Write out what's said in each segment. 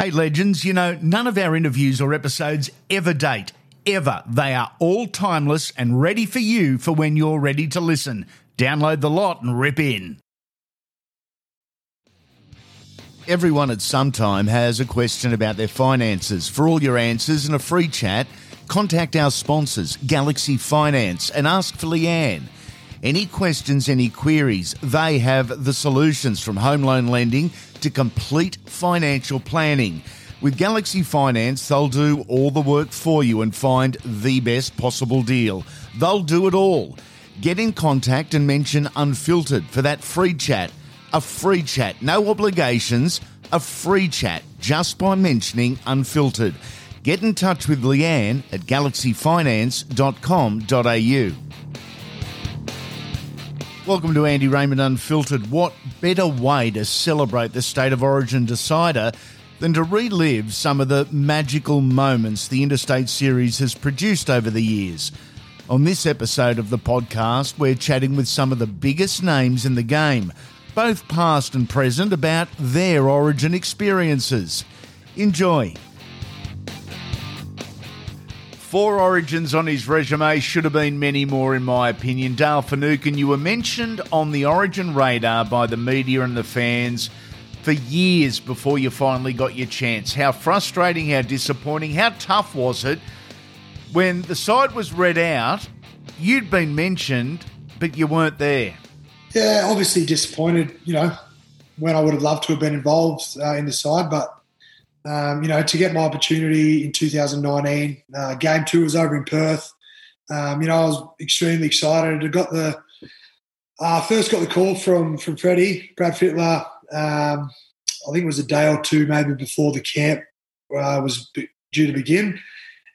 Hey, legends, you know, none of our interviews or episodes ever date. Ever. They are all timeless and ready for you for when you're ready to listen. Download the lot and rip in. Everyone at some time has a question about their finances. For all your answers and a free chat, contact our sponsors, Galaxy Finance, and ask for Leanne. Any questions, any queries, they have the solutions from home loan lending to complete financial planning. With Galaxy Finance, they'll do all the work for you and find the best possible deal. They'll do it all. Get in contact and mention Unfiltered for that free chat. A free chat, no obligations, a free chat just by mentioning Unfiltered. Get in touch with Leanne at galaxyfinance.com.au. Welcome to Andy Raymond Unfiltered. What better way to celebrate the State of Origin decider than to relive some of the magical moments the Interstate Series has produced over the years? On this episode of the podcast, we're chatting with some of the biggest names in the game, both past and present, about their Origin experiences. Enjoy. Four origins on his resume should have been many more, in my opinion. Dale Finucane, you were mentioned on the origin radar by the media and the fans for years before you finally got your chance. How frustrating, how disappointing, how tough was it when the side was read out? You'd been mentioned, but you weren't there. Yeah, obviously disappointed, you know, when I would have loved to have been involved uh, in the side, but um, you know, to get my opportunity in 2019, uh, game two was over in Perth. Um, you know, I was extremely excited. I got the uh, first got the call from from Freddie Brad Fittler. Um, I think it was a day or two maybe before the camp uh, was due to begin.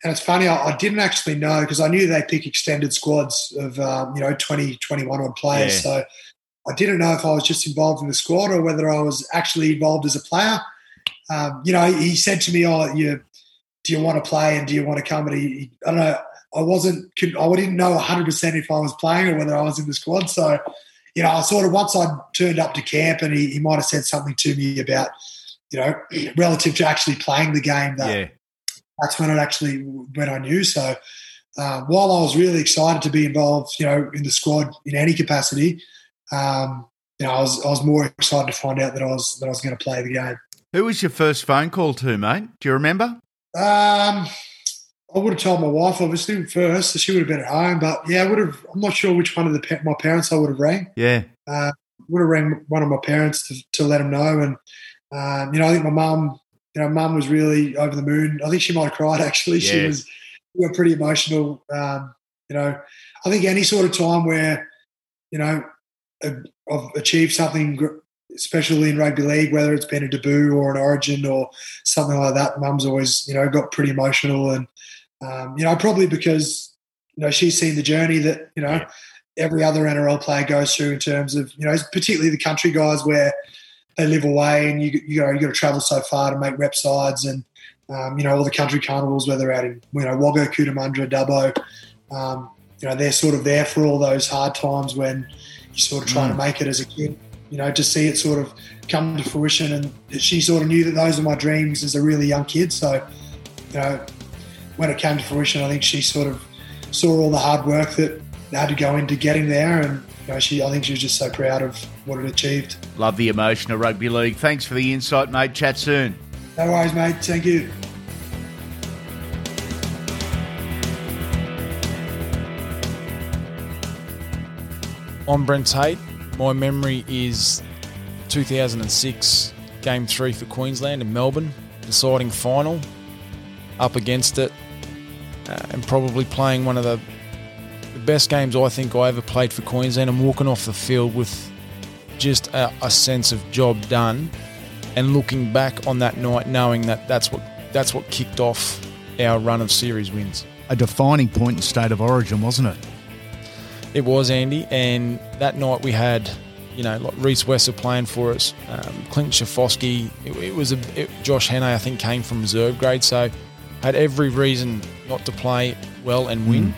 And it's funny, I, I didn't actually know because I knew they pick extended squads of um, you know 20, 21 odd players. Yeah. So I didn't know if I was just involved in the squad or whether I was actually involved as a player um, you know, he said to me, "Oh, you do you want to play and do you want to come?" And he, I don't know. I wasn't. I didn't know 100 percent if I was playing or whether I was in the squad. So, you know, I sort of once I turned up to camp and he, he might have said something to me about, you know, relative to actually playing the game. That yeah. that's when it actually when I knew. So, uh, while I was really excited to be involved, you know, in the squad in any capacity, um, you know, I was I was more excited to find out that I was that I was going to play the game. Who was your first phone call to, mate? Do you remember? Um, I would have told my wife, obviously, first. So she would have been at home. But yeah, I would have. I'm not sure which one of the my parents I would have rang. Yeah, uh, would have rang one of my parents to, to let them know. And um, you know, I think my mum, you know, mum was really over the moon. I think she might have cried. Actually, yeah. she was. We were pretty emotional. Um, you know, I think any sort of time where, you know, I've achieved something especially in rugby league, whether it's been a debut or an origin or something like that. Mum's always, you know, got pretty emotional, and um, you know, probably because you know she's seen the journey that you know every other NRL player goes through in terms of you know, particularly the country guys where they live away and you you know you got to travel so far to make rep sides and um, you know all the country carnivals whether out in you know Wagga, Cootamundra, Dubbo. Um, you know they're sort of there for all those hard times when you're sort of trying mm. to make it as a kid you know, to see it sort of come to fruition. And she sort of knew that those are my dreams as a really young kid. So, you know, when it came to fruition, I think she sort of saw all the hard work that had to go into getting there. And, you know, she, I think she was just so proud of what it achieved. Love the emotion of rugby league. Thanks for the insight, mate. Chat soon. No worries, mate. Thank you. I'm Brent Tate. My memory is 2006 Game 3 for Queensland in Melbourne, deciding final, up against it, uh, and probably playing one of the, the, best games I think I ever played for Queensland and walking off the field with just a, a sense of job done and looking back on that night knowing that that's what, that's what kicked off our run of series wins. A defining point in state of origin, wasn't it? It was Andy, and that night we had, you know, like Rhys Wesser playing for us, um, Clint Schifcofske. It, it, was a it, Josh Hannay, I think, came from reserve grade, so had every reason not to play well and win. Mm.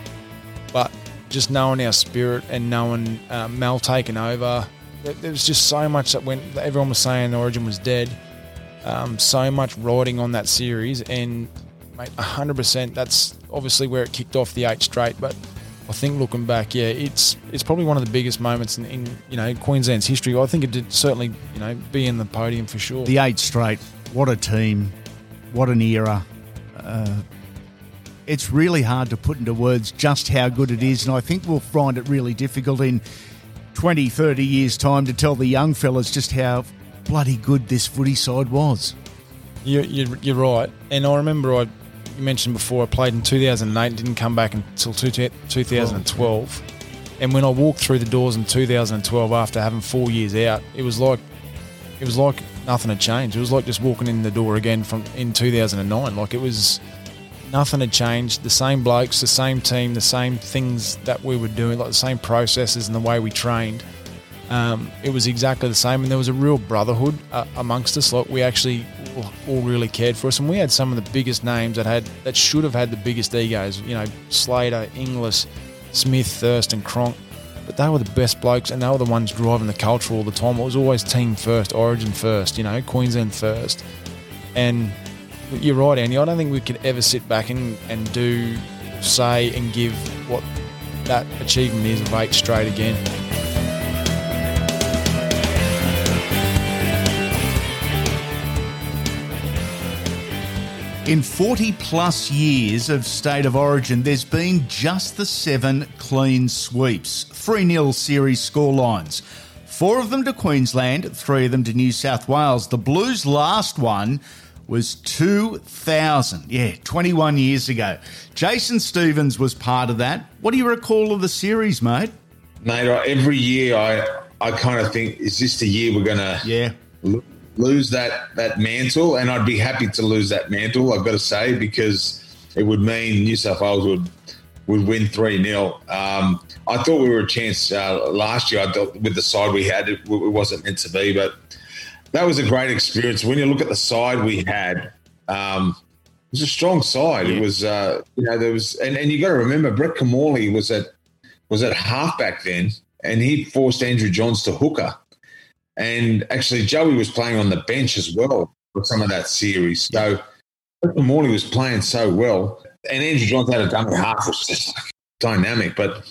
But just knowing our spirit and knowing uh, Mel taking over, there, there, was just so much that when everyone was saying Origin was dead. Um, so much riding on that series, and mate, 100%. That's obviously where it kicked off the eight straight. But I think looking back, yeah, it's it's probably one of the biggest moments in, in you know Queensland's history. I think it did certainly you know be in the podium for sure. The eight straight. What a team! What an era! Uh, it's really hard to put into words just how good it is, and I think we'll find it really difficult in 20, 30 years' time to tell the young fellas just how bloody good this footy side was. You're, you're, you're right, and I remember I you mentioned before I played in 2008 didn't come back until 2012. And when I walked through the doors in 2012 after having four years out, it was like it was like nothing had changed. It was like just walking in the door again from in 2009. Like it was nothing had changed. The same blokes, the same team, the same things that we were doing, like the same processes and the way we trained. Um, it was exactly the same, and there was a real brotherhood uh, amongst us. Like we actually all really cared for us, and we had some of the biggest names that had that should have had the biggest egos. You know, Slater, Inglis, Smith, Thurston, Cronk. But they were the best blokes, and they were the ones driving the culture all the time. It was always team first, Origin first, you know, Queensland first. And you're right, Andy. I don't think we could ever sit back and, and do, say, and give what that achievement is of eight straight again. In 40 plus years of State of Origin, there's been just the seven clean sweeps, 3 0 series scorelines. Four of them to Queensland, three of them to New South Wales. The Blues' last one was 2000. Yeah, 21 years ago. Jason Stevens was part of that. What do you recall of the series, mate? Mate, every year I I kind of think, is this the year we're going to yeah lose that that mantle, and I'd be happy to lose that mantle. I've got to say because it would mean New South Wales would would win three 0 um, I thought we were a chance uh, last year. I thought with the side we had, it, it wasn't meant to be, but that was a great experience. When you look at the side we had, um, it was a strong side. It was, uh, you know, there was, and, and you got to remember, Brett Kimmorley was at was at halfback then, and he forced Andrew Johns to hooker. And actually, Joey was playing on the bench as well for some of that series. So the morning was playing so well, and Andrew Johns had a dummy half, was just dynamic. But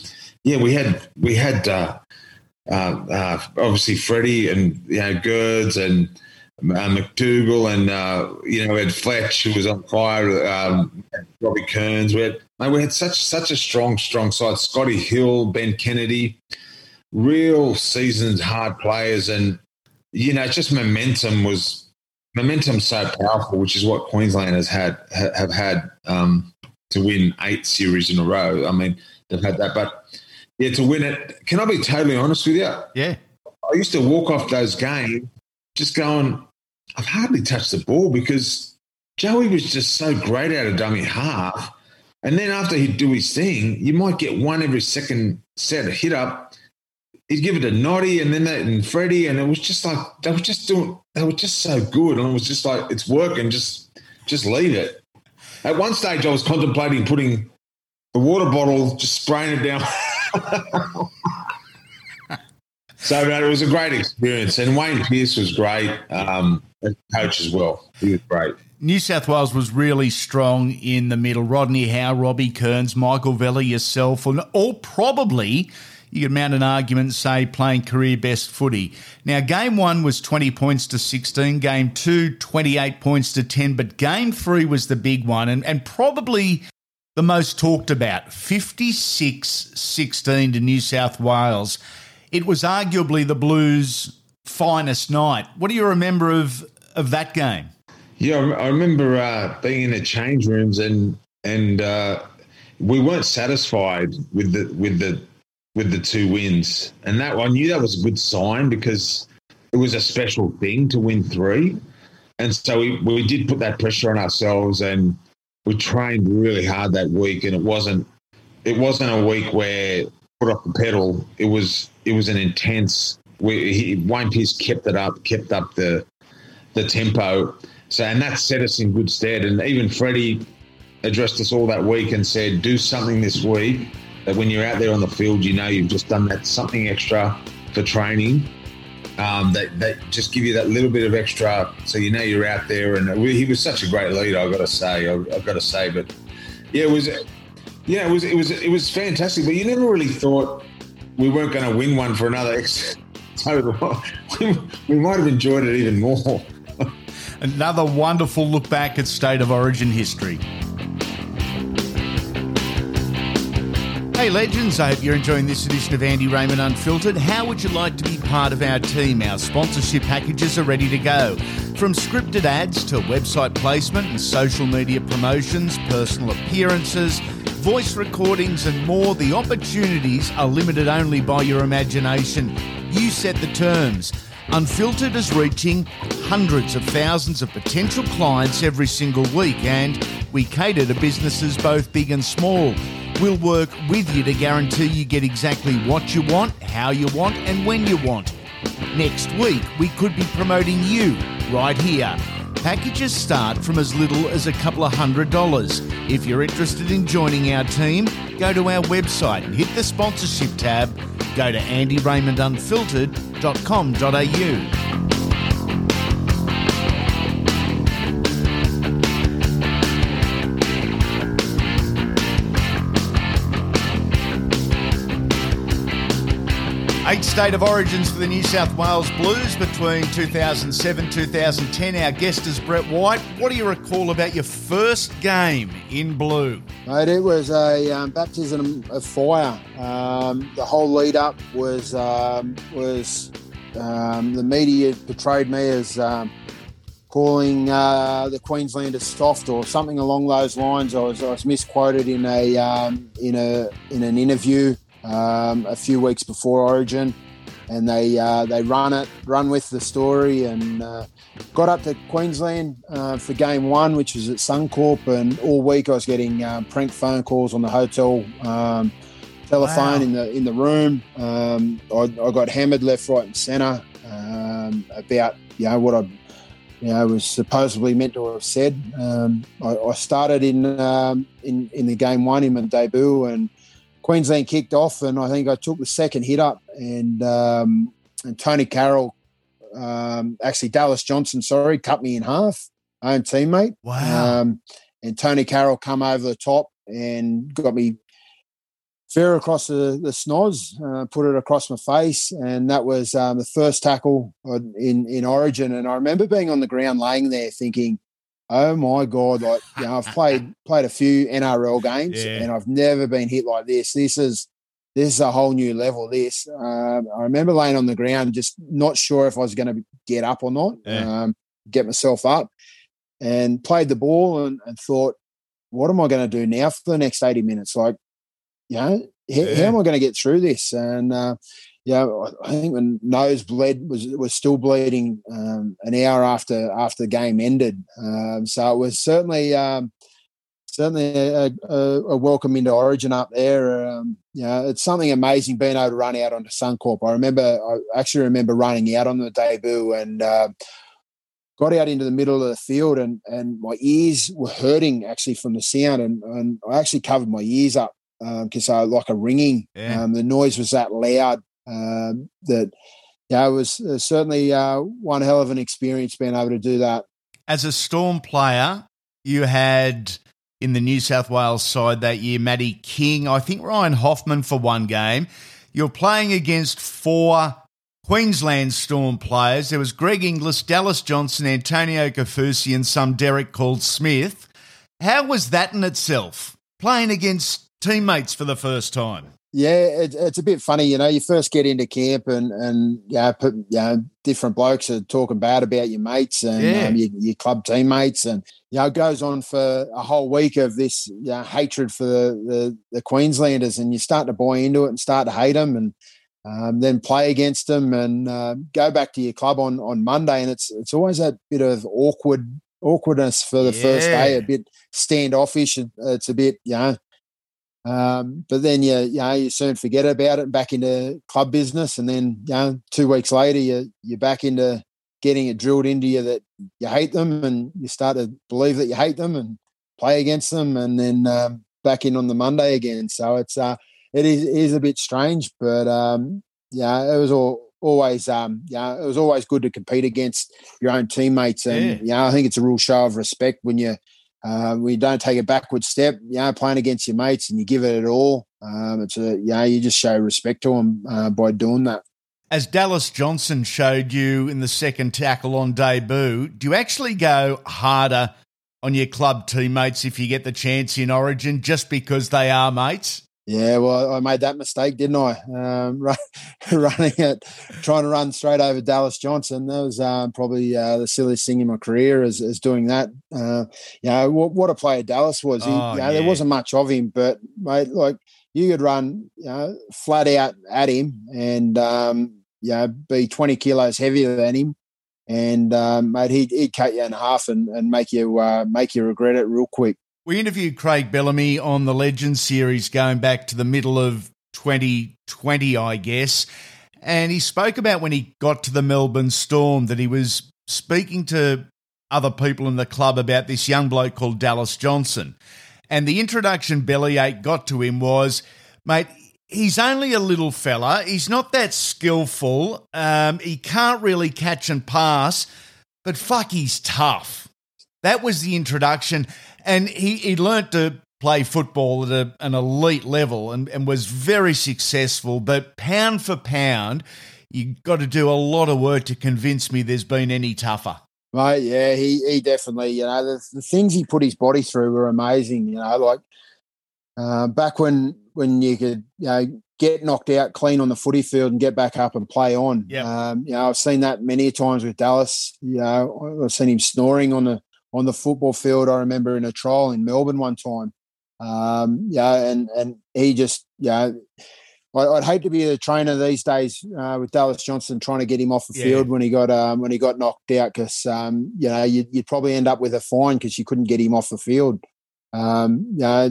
yeah, we had we had uh, uh, uh, obviously Freddie and you know Girds and uh, MacDougall and uh, you know we had Fletch who was on fire, um, Robbie Kearns. We had we had such such a strong strong side. Scotty Hill, Ben Kennedy real seasoned hard players, and you know, just momentum was momentum so powerful, which is what Queensland has had ha, have had um, to win eight series in a row. I mean, they've had that, but yeah, to win it. Can I be totally honest with you? Yeah, I used to walk off those games just going, I've hardly touched the ball because Joey was just so great out of dummy half. And then after he'd do his thing, you might get one every second set, a hit up, he'd give it a noddy and then that and Freddie, and it was just like they were just doing they were just so good, and it was just like it's working, just just leave it. At one stage, I was contemplating putting the water bottle, just spraying it down. so it was a great experience, and Wayne Pearce was great, um, as coach as well. He was great. New South Wales was really strong in the middle. Rodney Howe, Robbie Kearns, Michael Vella, yourself, and all probably you could mount an argument, say, playing career best footy. Now, game one was 20 points to 16, game two, 28 points to 10, but game three was the big one and, and probably the most talked about 56 16 to New South Wales. It was arguably the Blues' finest night. What do you remember of, of that game? Yeah, I remember uh, being in the change rooms and and uh, we weren't satisfied with the with the with the two wins, and that I knew that was a good sign because it was a special thing to win three, and so we we did put that pressure on ourselves, and we trained really hard that week, and it wasn't it wasn't a week where put off the pedal. It was it was an intense. We, he, Wayne Pearce kept it up, kept up the the tempo. So and that set us in good stead. And even Freddie addressed us all that week and said, "Do something this week that when you're out there on the field, you know you've just done that something extra for training um, that that just give you that little bit of extra, so you know you're out there. And we, he was such a great leader. I've got to say, I've, I've got to say, but yeah, it was, yeah, it was, it was, it was fantastic. But you never really thought we weren't going to win one for another. We might have enjoyed it even more. Another wonderful look back at State of Origin history. Hey legends, I hope you're enjoying this edition of Andy Raymond Unfiltered. How would you like to be part of our team? Our sponsorship packages are ready to go. From scripted ads to website placement and social media promotions, personal appearances, voice recordings, and more, the opportunities are limited only by your imagination. You set the terms. Unfiltered is reaching hundreds of thousands of potential clients every single week, and we cater to businesses both big and small. We'll work with you to guarantee you get exactly what you want, how you want, and when you want. Next week, we could be promoting you right here. Packages start from as little as a couple of hundred dollars. If you're interested in joining our team, go to our website and hit the sponsorship tab. Go to andyraymondunfiltered.com.au. Eight state of origins for the New South Wales Blues between 2007 2010. Our guest is Brett White. What do you recall about your first game in blue? Mate, it was a um, baptism of fire. Um, the whole lead up was um, was um, the media portrayed me as um, calling uh, the Queenslanders soft or something along those lines. I was, I was misquoted in a um, in a in an interview um, a few weeks before Origin, and they uh, they run it, run with the story, and uh, got up to Queensland uh, for game one, which was at Suncorp, and all week I was getting um, prank phone calls on the hotel um, telephone wow. in the in the room. Um, I, I, got hammered left, right, and centre um, about you know what I. You know, was supposedly meant to have said. Um, I, I, started in in in the game one in my debut, and Queensland kicked off, and I think I took the second hit up, and um, and Tonie Carroll, um, actually Dallas Johnson, sorry, cut me in half. Own teammate. Wow. Um, and Tonie Carroll come over the top and got me fair across the, the snoz, uh, put it across my face, and that was um, the first tackle in in Origin. And I remember being on the ground, laying there, thinking, Oh my god! Like you know, I've played played a few NRL games, yeah. and I've never been hit like this. This is this is a whole new level. This um, I remember laying on the ground, just not sure if I was going to get up or not. Yeah. Um, get myself up, and played the ball, and, and, thought, what am I going to do now for the next eighty minutes? Like, you know, how, yeah. how am I going to get through this? And uh, yeah, I think when nose bled was was still bleeding um, an hour after after the game ended. Um, so it was certainly um, certainly a, a, a, welcome into Origin up there. Um, you know, it's something amazing being able to run out onto Suncorp. I remember, I actually remember running out on the debut and. Uh, got out into the middle of the field and, and my ears were hurting actually from the sound and, and I actually covered my ears up because um, I like a ringing. Yeah. Um, the noise was that loud that yeah, it was uh, certainly uh, one hell of an experience being able to do that. As a Storm player, you had in the New South Wales side that year Matty King, I think Ryan Hoffman for one game. You're playing against four Queensland Storm players. There was Greg Inglis, Dallas Johnson, Antonio Kaufusi, and some Derek called Smith. How was that in itself? Playing against teammates for the first time? Yeah, it, it's a bit funny, you know. You first get into camp and and yeah, you, know, you know, different blokes are talking bad about your mates and yeah. um, your, your, club teammates, and you know, it goes on for a whole week of this you know, hatred for the, the, the Queenslanders, and you start to buy into it and start to hate them, and um, then play against them, and uh, go back to your club on on Monday, and it's it's always that bit of awkward awkwardness for the yeah. first day, a bit standoffish. It's a bit, you know, um, but then you, you know, you soon forget about it and back into club business. And then, you know, two weeks later, you, you're back into getting it drilled into you that you hate them and you start to believe that you hate them and play against them and then um, back in on the Monday again. So it's, uh, it is, it is a bit strange, but um, yeah, it was all, always, um, yeah, it was always good to compete against your own teammates, and yeah, you know, I think it's a real show of respect when you uh, you don't take a backward step, you know, playing against your mates and you give it at all. Um, it's a, you know, you just show respect to them uh, by doing that. As Dallas Johnson showed you in the second tackle on debut, do you actually go harder on your club teammates if you get the chance in Origin just because they are mates? Yeah, well, I made that mistake, didn't I? Um, running it, trying to run straight over Dallas Johnson. That was um, probably uh, the silliest thing in my career is, is doing that. Uh, you know, what, what, a player Dallas was. He, oh, you know, yeah. There wasn't much of him, but mate, like you could run, you know, flat out at him and, um, you know, be 20 kilos heavier than him. And, um, mate, he'd, he'd cut you in half and, and make you uh, make you regret it real quick. We interviewed Craig Bellamy on the Legends series going back to the middle of 2020, I guess. And he spoke about when he got to the Melbourne Storm that he was speaking to other people in the club about this young bloke called Dallas Johnson. And the introduction Bellyache got to him was, mate, he's only a little fella. He's not that skillful. Um, he can't really catch and pass, but fuck, he's tough. That was the introduction and he, he learnt to play football at a, an elite level and, and was very successful. But pound for pound, you've got to do a lot of work to convince me there's been any tougher. Right, yeah, he he definitely, you know, the, the things he put his body through were amazing. You know, like uh, back when when you could, you know, get knocked out clean on the footy field and get back up and play on. Yeah, um, you know, I've seen that many times with Dallas. You know, I've seen him snoring on the on the football field. I remember in a trial in Melbourne one time. Um, yeah, and and he just yeah. I'd hate to be a trainer these days uh, with Dallas Johnson trying to get him off the yeah. field when he got um, when he got knocked out because um, you know you'd, you'd, probably end up with a fine because you couldn't get him off the field. Um, yeah,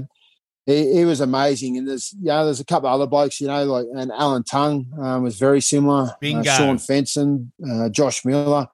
he, he, was amazing, and there's yeah, there's a couple other blokes, you know, like and Alan Tongue um, was very similar. Uh, Shaun Fensom, uh, Josh Miller.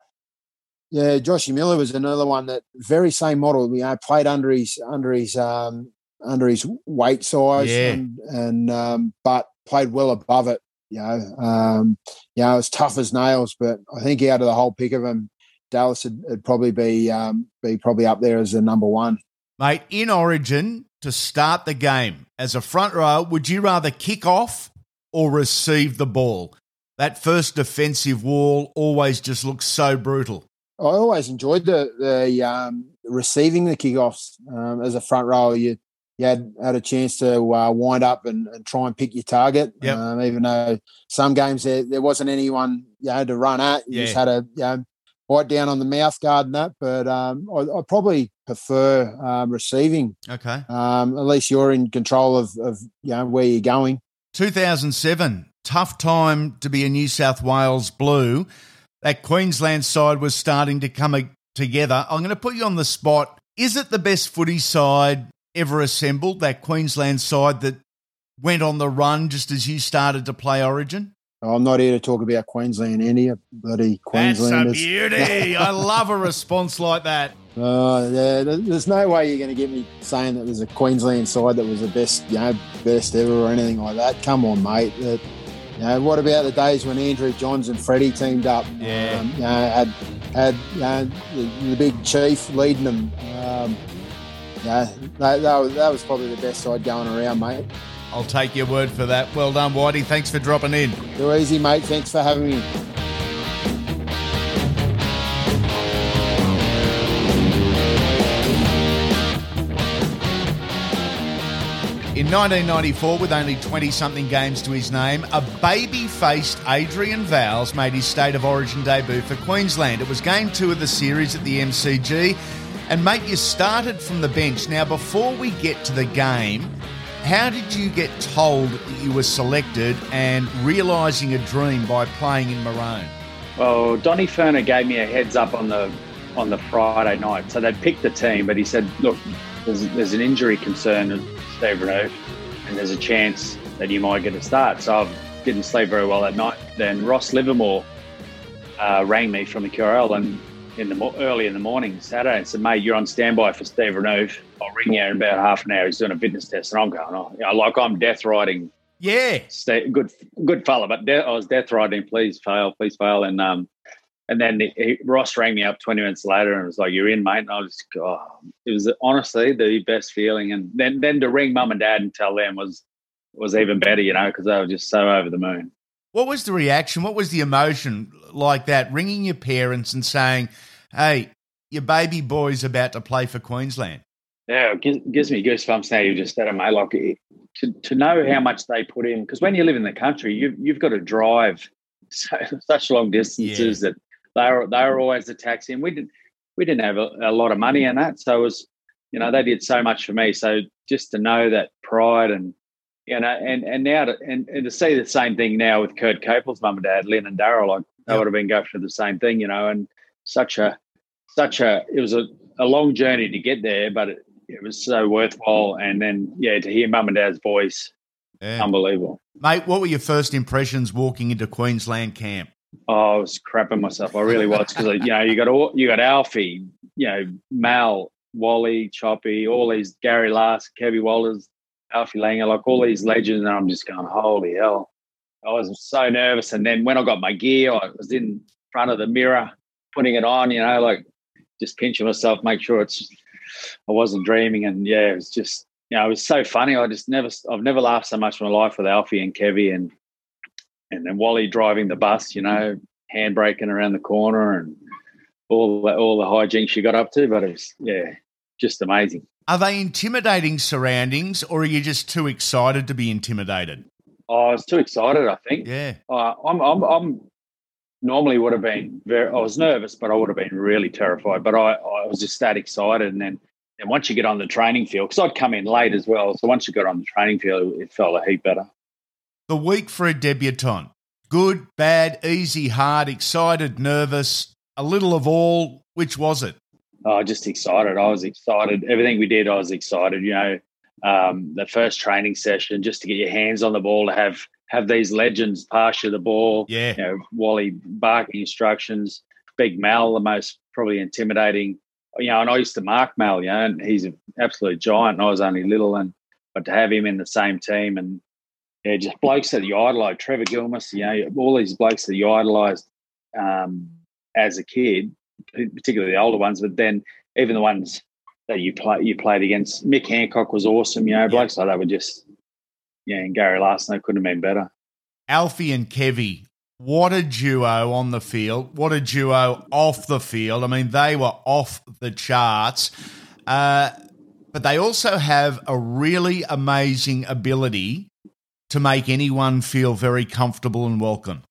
Yeah, Joshy Miller was another one that very same model. You know, played under his under his um, under his weight size, yeah. and, and um, but played well above it. You know, um, you know, as tough as nails. But I think out of the whole pick of them, Dallas would, would probably be um, be probably up there as the number one. Mate, in Origin to start the game as a front row, would you rather kick off or receive the ball? That first defensive wall always just looks so brutal. I always enjoyed the the um, receiving the kickoffs um, as a front rower. You you had had a chance to uh, wind up and, and, try and pick your target. Yep. Um, even though some games there, there wasn't anyone you had to run at, you yeah. just had to you know, bite down on the mouth guard and that. But um, I, I, probably prefer um, receiving. Okay. Um, at least you're in control of, of you know where you're going. 2007, tough time to be a New South Wales Blue that Queensland side was starting to come together. I'm going to put you on the spot. Is it the best footy side ever assembled, that Queensland side that went on the run just as you started to play Origin? I'm not here to talk about Queensland, any bloody Queenslanders. That's a beauty. I love a response like that. Uh, yeah, there's no way you're going to get me saying that there's a Queensland side that was the best, you know, best ever or anything like that. Come on, mate. You know, what about the days when Andrew Johns and Freddie teamed up? Yeah. Um, you know, had had you know, the, the big chief leading them. Um, yeah, that, that, was, that was probably the best side going around, mate. I'll take your word for that. Well done, Whitey. Thanks for dropping in. Too easy, mate. Thanks for having me. In 1994, with only 20 something games to his name, a baby faced Adrian Vowles made his state of origin debut for Queensland. It was game two of the series at the MCG. And, mate, you started from the bench. Now, before we get to the game, how did you get told that you were selected and realising a dream by playing in Maroon? Well, Donny Ferner gave me a heads up on the on the Friday night. So they picked the team, but he said, look, there's, there's an injury concern of Steve Renouf, and there's a chance that you might get a start. So I didn't sleep very well that night. Then Ross Livermore uh, rang me from the QRL and in the early in the morning Saturday and said, "Mate, you're on standby for Steve Renouf. I'll ring you in about half an hour. He's doing a fitness test." And I'm going, "Oh, you know, like I'm death riding Yeah, stay, good good fella, but de- I was death riding. Please fail, please fail, and um, and then he, Ross rang me up twenty minutes later and was like, "You're in, mate." And I was, oh, it was honestly the best feeling. And then then to ring mum and dad and tell them was was even better, you know, because they were just so over the moon. What was the reaction? What was the emotion like that? Ringing your parents and saying, "Hey, your baby boy's about to play for Queensland." Yeah, it gives, gives me goosebumps now. You just said it, mate. Like to, to know how much they put in, because when you live in the country, you you've got to drive so, such long distances yeah. that they were they were always the taxi, and we didn't we didn't have a, a lot of money in that, so it was you know they did so much for me. So just to know that pride and you know, and and now to and, and to see the same thing now with Kurt Capewell's mum and dad, Lynn and Daryl, like they would have been going through the same thing, you know, and such a such a it was a, a long journey to get there, but it, it was so worthwhile. And then yeah, to hear mum and dad's voice, yeah. unbelievable. Mate, what were your first impressions walking into Queensland camp? Oh, I was crapping myself. I really was because you know you got all, you got Alfie, you know Mal, Wally, Choppy, all these Gary Larson, Kevy Walters, Alfie Langer, like all these legends, and I'm just going, holy hell! I was so nervous, and then when I got my gear, I was in front of the mirror, putting it on, you know, like just pinching myself, make sure it's I wasn't dreaming, and yeah, it was just you know, it was so funny. I just never, I've never laughed so much in my life with Alfie and Kevy, and and then Wally driving the bus, you know, handbraking around the corner, and all the, all the hijinks you got up to. But it was yeah, just amazing. Are they intimidating surroundings, or are you just too excited to be intimidated? Oh, I was too excited. I think. Yeah. Uh, I'm, I'm, I'm normally would have been very. I was nervous, but I would have been really terrified. But I, I was just that excited, and then, and once you get on the training field, because I'd come in late as well, so once you got on the training field, it felt a heap better. The week for a debutant: good, bad, easy, hard, excited, nervous, a little of all. Which was it? oh, just excited. I was excited. Everything we did, I was excited. You know, um, the first training session, just to get your hands on the ball, to have have these legends pass you the ball. Yeah, you know, Wally barking instructions. Big Mal, the most probably intimidating. You know, and I used to mark Mal. You know, and he's an absolute giant. And I was only little, and but to have him in the same team and yeah, just blokes that you idolise. Trevor Gillmeister, you know, all these blokes that you idolised um, as a kid particularly the older ones, but then even the ones that you play you played against. Mick Hancock was awesome. You know, blokes like that were just yeah, and Gary Larson they couldn't have been better. Alfie and Kevy, what a duo on the field. What a duo off the field. I mean, they were off the charts. Uh, but they also have a really amazing ability to make anyone feel very comfortable and welcome.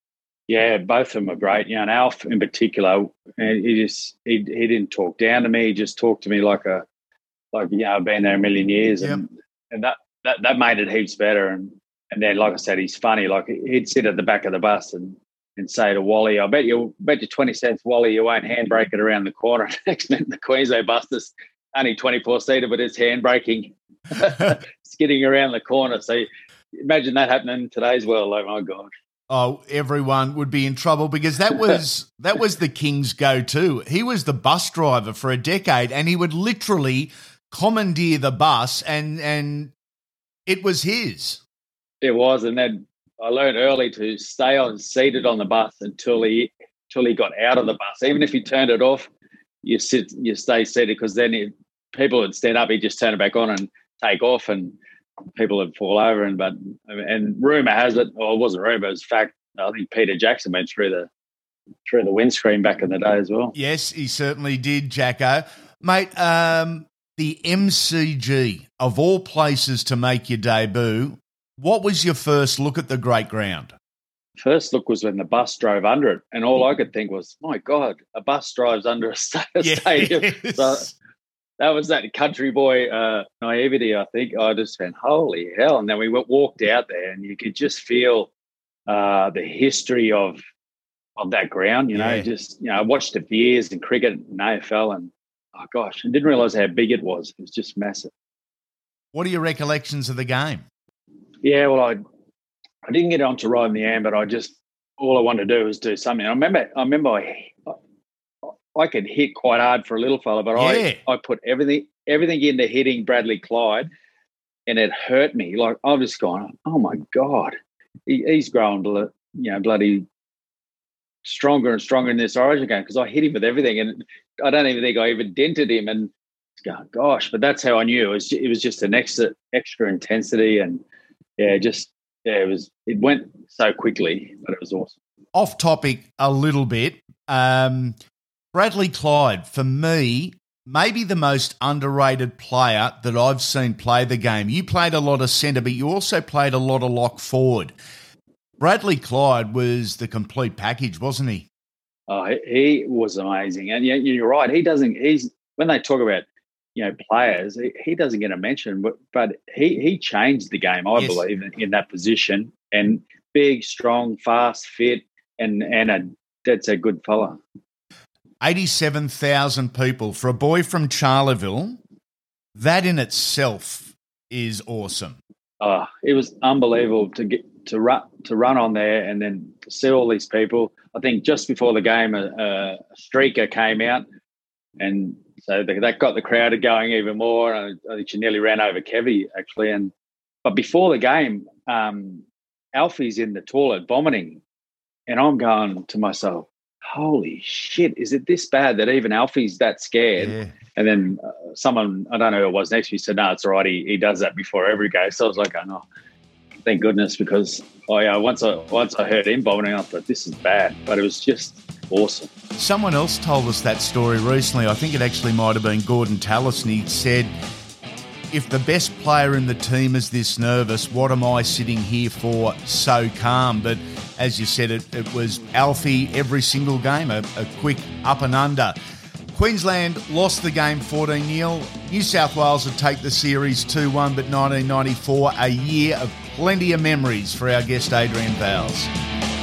Yeah, both of them are great. You know, and Alf in particular, he just he he didn't talk down to me. He just talked to me like a like you know, I've been there a million years, yep. and and that, that that made it heaps better. And and then, like I said, he's funny. Like he'd sit at the back of the bus and and say to Wally, "I bet you bet you twenty cents, Wally, you won't handbrake it around the corner." Next minute, the Queensland bus is only twenty four seater, but it's handbraking, skidding around the corner. So imagine that happening in today's world. Oh my gosh oh, everyone would be in trouble because that was that was the king's go-to. He was the bus driver for a decade, and he would literally commandeer the bus, and and it was his. It was, and then I learned early to stay on seated on the bus until he until he got out of the bus. Even if he turned it off, you sit, you stay seated because then it, people would stand up. He'd just turn it back on and take off, and people would fall over. And but and rumor has it, or it wasn't rumor, it was fact. I think Peter Jackson went through the through the windscreen back in the day as well. Yes, he certainly did, Jacko. Mate, um, the MCG of all places to make your debut. What was your first look at the great ground? First look was when the bus drove under it, and all I could think was, "My God, a bus drives under a stadium." Yes. So that was that country boy uh, naivety. I think I just went, holy hell! And then we walked out there, and you could just feel uh, the history of of that ground. You know, yeah. just you know, I watched the for and cricket and AFL, and oh gosh, I didn't realize how big it was. It was just massive. What are your recollections of the game? Yeah, well, I I didn't get on to ride in the am, but I just all I wanted to do was do something. I remember, I remember I I could hit quite hard for a little fella, but yeah. I, I put everything everything into hitting Bradley Clyde. and it hurt me. Like I've just gone, oh my god, he, he's growing, you know, bloody stronger and stronger in this Origin game because I hit him with everything, and I don't even think I even dented him. And going, gosh, but that's how I knew it was. It was just an extra extra intensity, and yeah, just yeah, it was. It went so quickly, but it was awesome. Off topic a little bit. Um, Bradley Clyde, for me, maybe the most underrated player that I've seen play the game. You played a lot of centre, but you also played a lot of lock forward. Bradley Clyde was the complete package, wasn't he? Oh, he was amazing, and you're right. He doesn't. He's when they talk about you know players, he, he doesn't get a mention, but but he he changed the game. I yes. believe in, in, that position, and big, strong, fast, fit, and and a that's a good fella. 87,000 people for a boy from Charleville. That in itself is awesome. Oh, it was unbelievable to get to run to run on there and then see all these people. I think just before the game, a, a streaker came out, and so that got the crowd going even more. I, I think she nearly ran over Kevy actually. And but before the game, um, Alfie's in the toilet vomiting, and I'm going to myself, holy shit, is it this bad that even Alfie's that scared? Yeah. And then uh, someone, I don't know who it was next to me, said, no, it's all right. He, he does that before every game. So I was like, oh, no, thank goodness, because oh yeah, once I once I heard him vomiting, I thought this is bad. But it was just awesome. Someone else told us that story recently. I think it actually might have been Gordon Tallis, and he said, if the best player in the team is this nervous, what am I sitting here for so calm? But as you said, it, it was Alfie every single game, a, a quick up and under. Queensland lost the game 14 0. New South Wales would take the series 2 1, but 1994, a year of plenty of memories for our guest Adrian Vowles.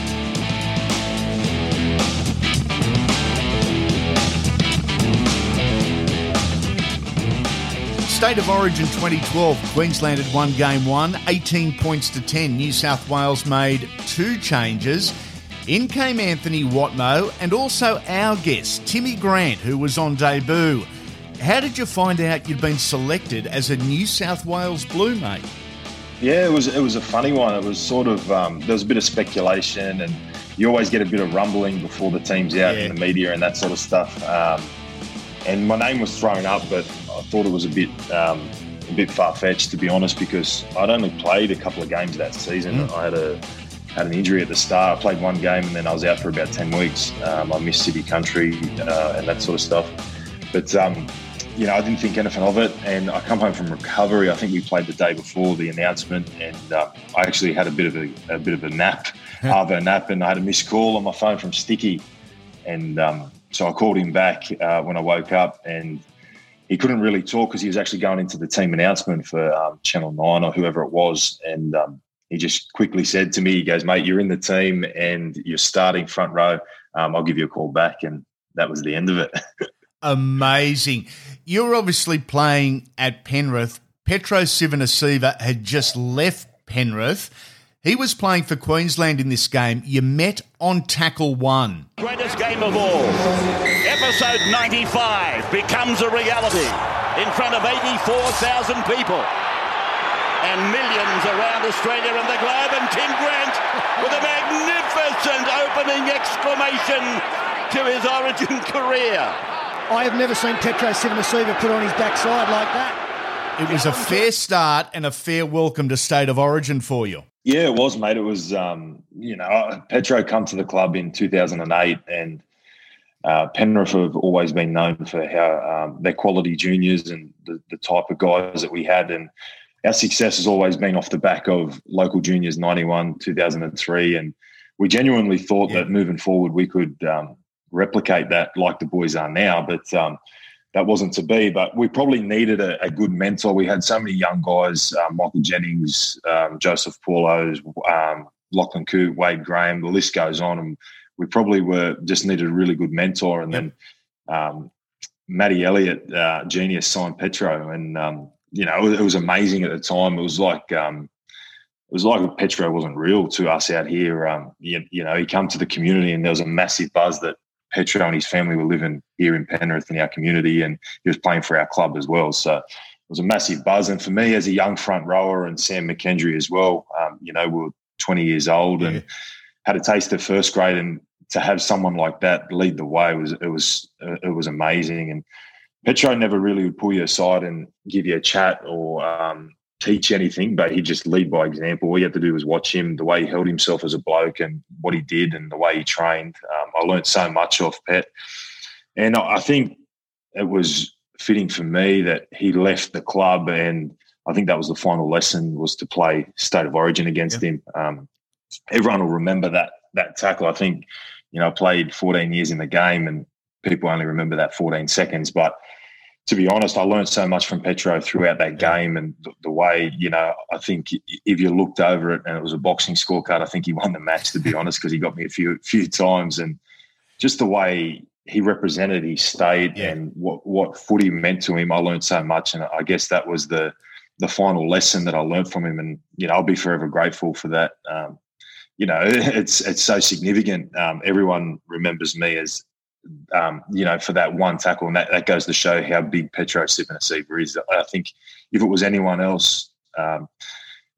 State of Origin 2012, Queensland had won game one, 18 points to 10. New South Wales made two changes. In came Anthony Watmough and also our guest, Timmy Grant, who was on debut. How did you find out you'd been selected as a New South Wales Blue, mate? Yeah, it was it was a funny one. It was sort of um, there was a bit of speculation, and you always get a bit of rumbling before the team's out yeah. in the media and that sort of stuff. Um, and my name was thrown up, but I thought it was a bit um, a bit far fetched to be honest because I'd only played a couple of games that season. Mm. I had a had an injury at the start. I played one game and then I was out for about ten weeks. Um, I missed City Country uh, and that sort of stuff. But um, you know, I didn't think anything of it. And I come home from recovery. I think we played the day before the announcement, and uh, I actually had a bit of a, a bit of a nap, half a nap, and I had a missed call on my phone from Sticky, and um, so I called him back uh, when I woke up, and he couldn't really talk because he was actually going into the team announcement for um, Channel Nine or whoever it was, and um, he just quickly said to me, "He goes, mate, you're in the team and you're starting front row. Um, I'll give you a call back," and that was the end of it. Amazing. You're obviously playing at Penrith. Petro Civoniceva had just left Penrith. He was playing for Queensland in this game. You met on tackle one. Greatest game of all. Episode 95 becomes a reality in front of 84,000 people and millions around Australia and the globe. And Tim Grant with a magnificent opening exclamation to his origin career. I have never seen Petro Civoniceva put on his backside like that. It was a fair start and a fair welcome to State of Origin for you. Yeah, it was, mate. It was, um, you know, Petro come to the club in 2008, and uh, Penrith have always been known for how um, their quality juniors and the, the, type of guys that we had. And our success has always been off the back of local juniors 91, 2003. And we genuinely thought yeah. that moving forward, we could um, replicate that like the boys are now. But um, that wasn't to be. But we probably needed a, a good mentor. We had so many young guys: uh, Michael Jennings, um, Joseph Paulos, um, Lachlan Coote, Wade Graham. The list goes on, and we probably were just needed a really good mentor. And then um, Matty Elliott, uh, genius, signed Petro, and um, you know it was amazing at the time. It was like um, it was like Petro wasn't real to us out here. Um, you, you, know, he come to the community and there was a massive buzz that Petro and his family were living here in Penrith in our community, and he was playing for our club as well. So it was a massive buzz. And for me, as a young front rower and Sam McKendry as well, um, you know, we were 20 years old and had a taste of first grade, and to have someone like that lead the way was it was it was amazing. And Petro never really would pull you aside and give you a chat or um, teach anything, but he'd just lead by example. All you had to do was watch him, the way he held himself as a bloke, and what he did, and the way he trained. Um, I learned so much off Pet, and I think it was fitting for me that he left the club, and I think that was the final lesson was to play State of Origin against yeah. him. Um, everyone will remember that that tackle. I think you know I played 14 years in the game, and people only remember that 14 seconds, but to be honest, I learned so much from Petro throughout that game and the, the, way, you know, I think if you looked over it and it was a boxing scorecard, I think he won the match, to be honest, because he got me a few few times. And just the way he represented his state yeah. and what, what footy meant to him, I learned so much. And I guess that was the the final lesson that I learned from him. And, you know, I'll be forever grateful for that. Um, you know, it's it's so significant. Um, everyone remembers me as um, you know, for that one tackle. And that, that goes to show how big Petro Civoniceva is. I think if it was anyone else, um,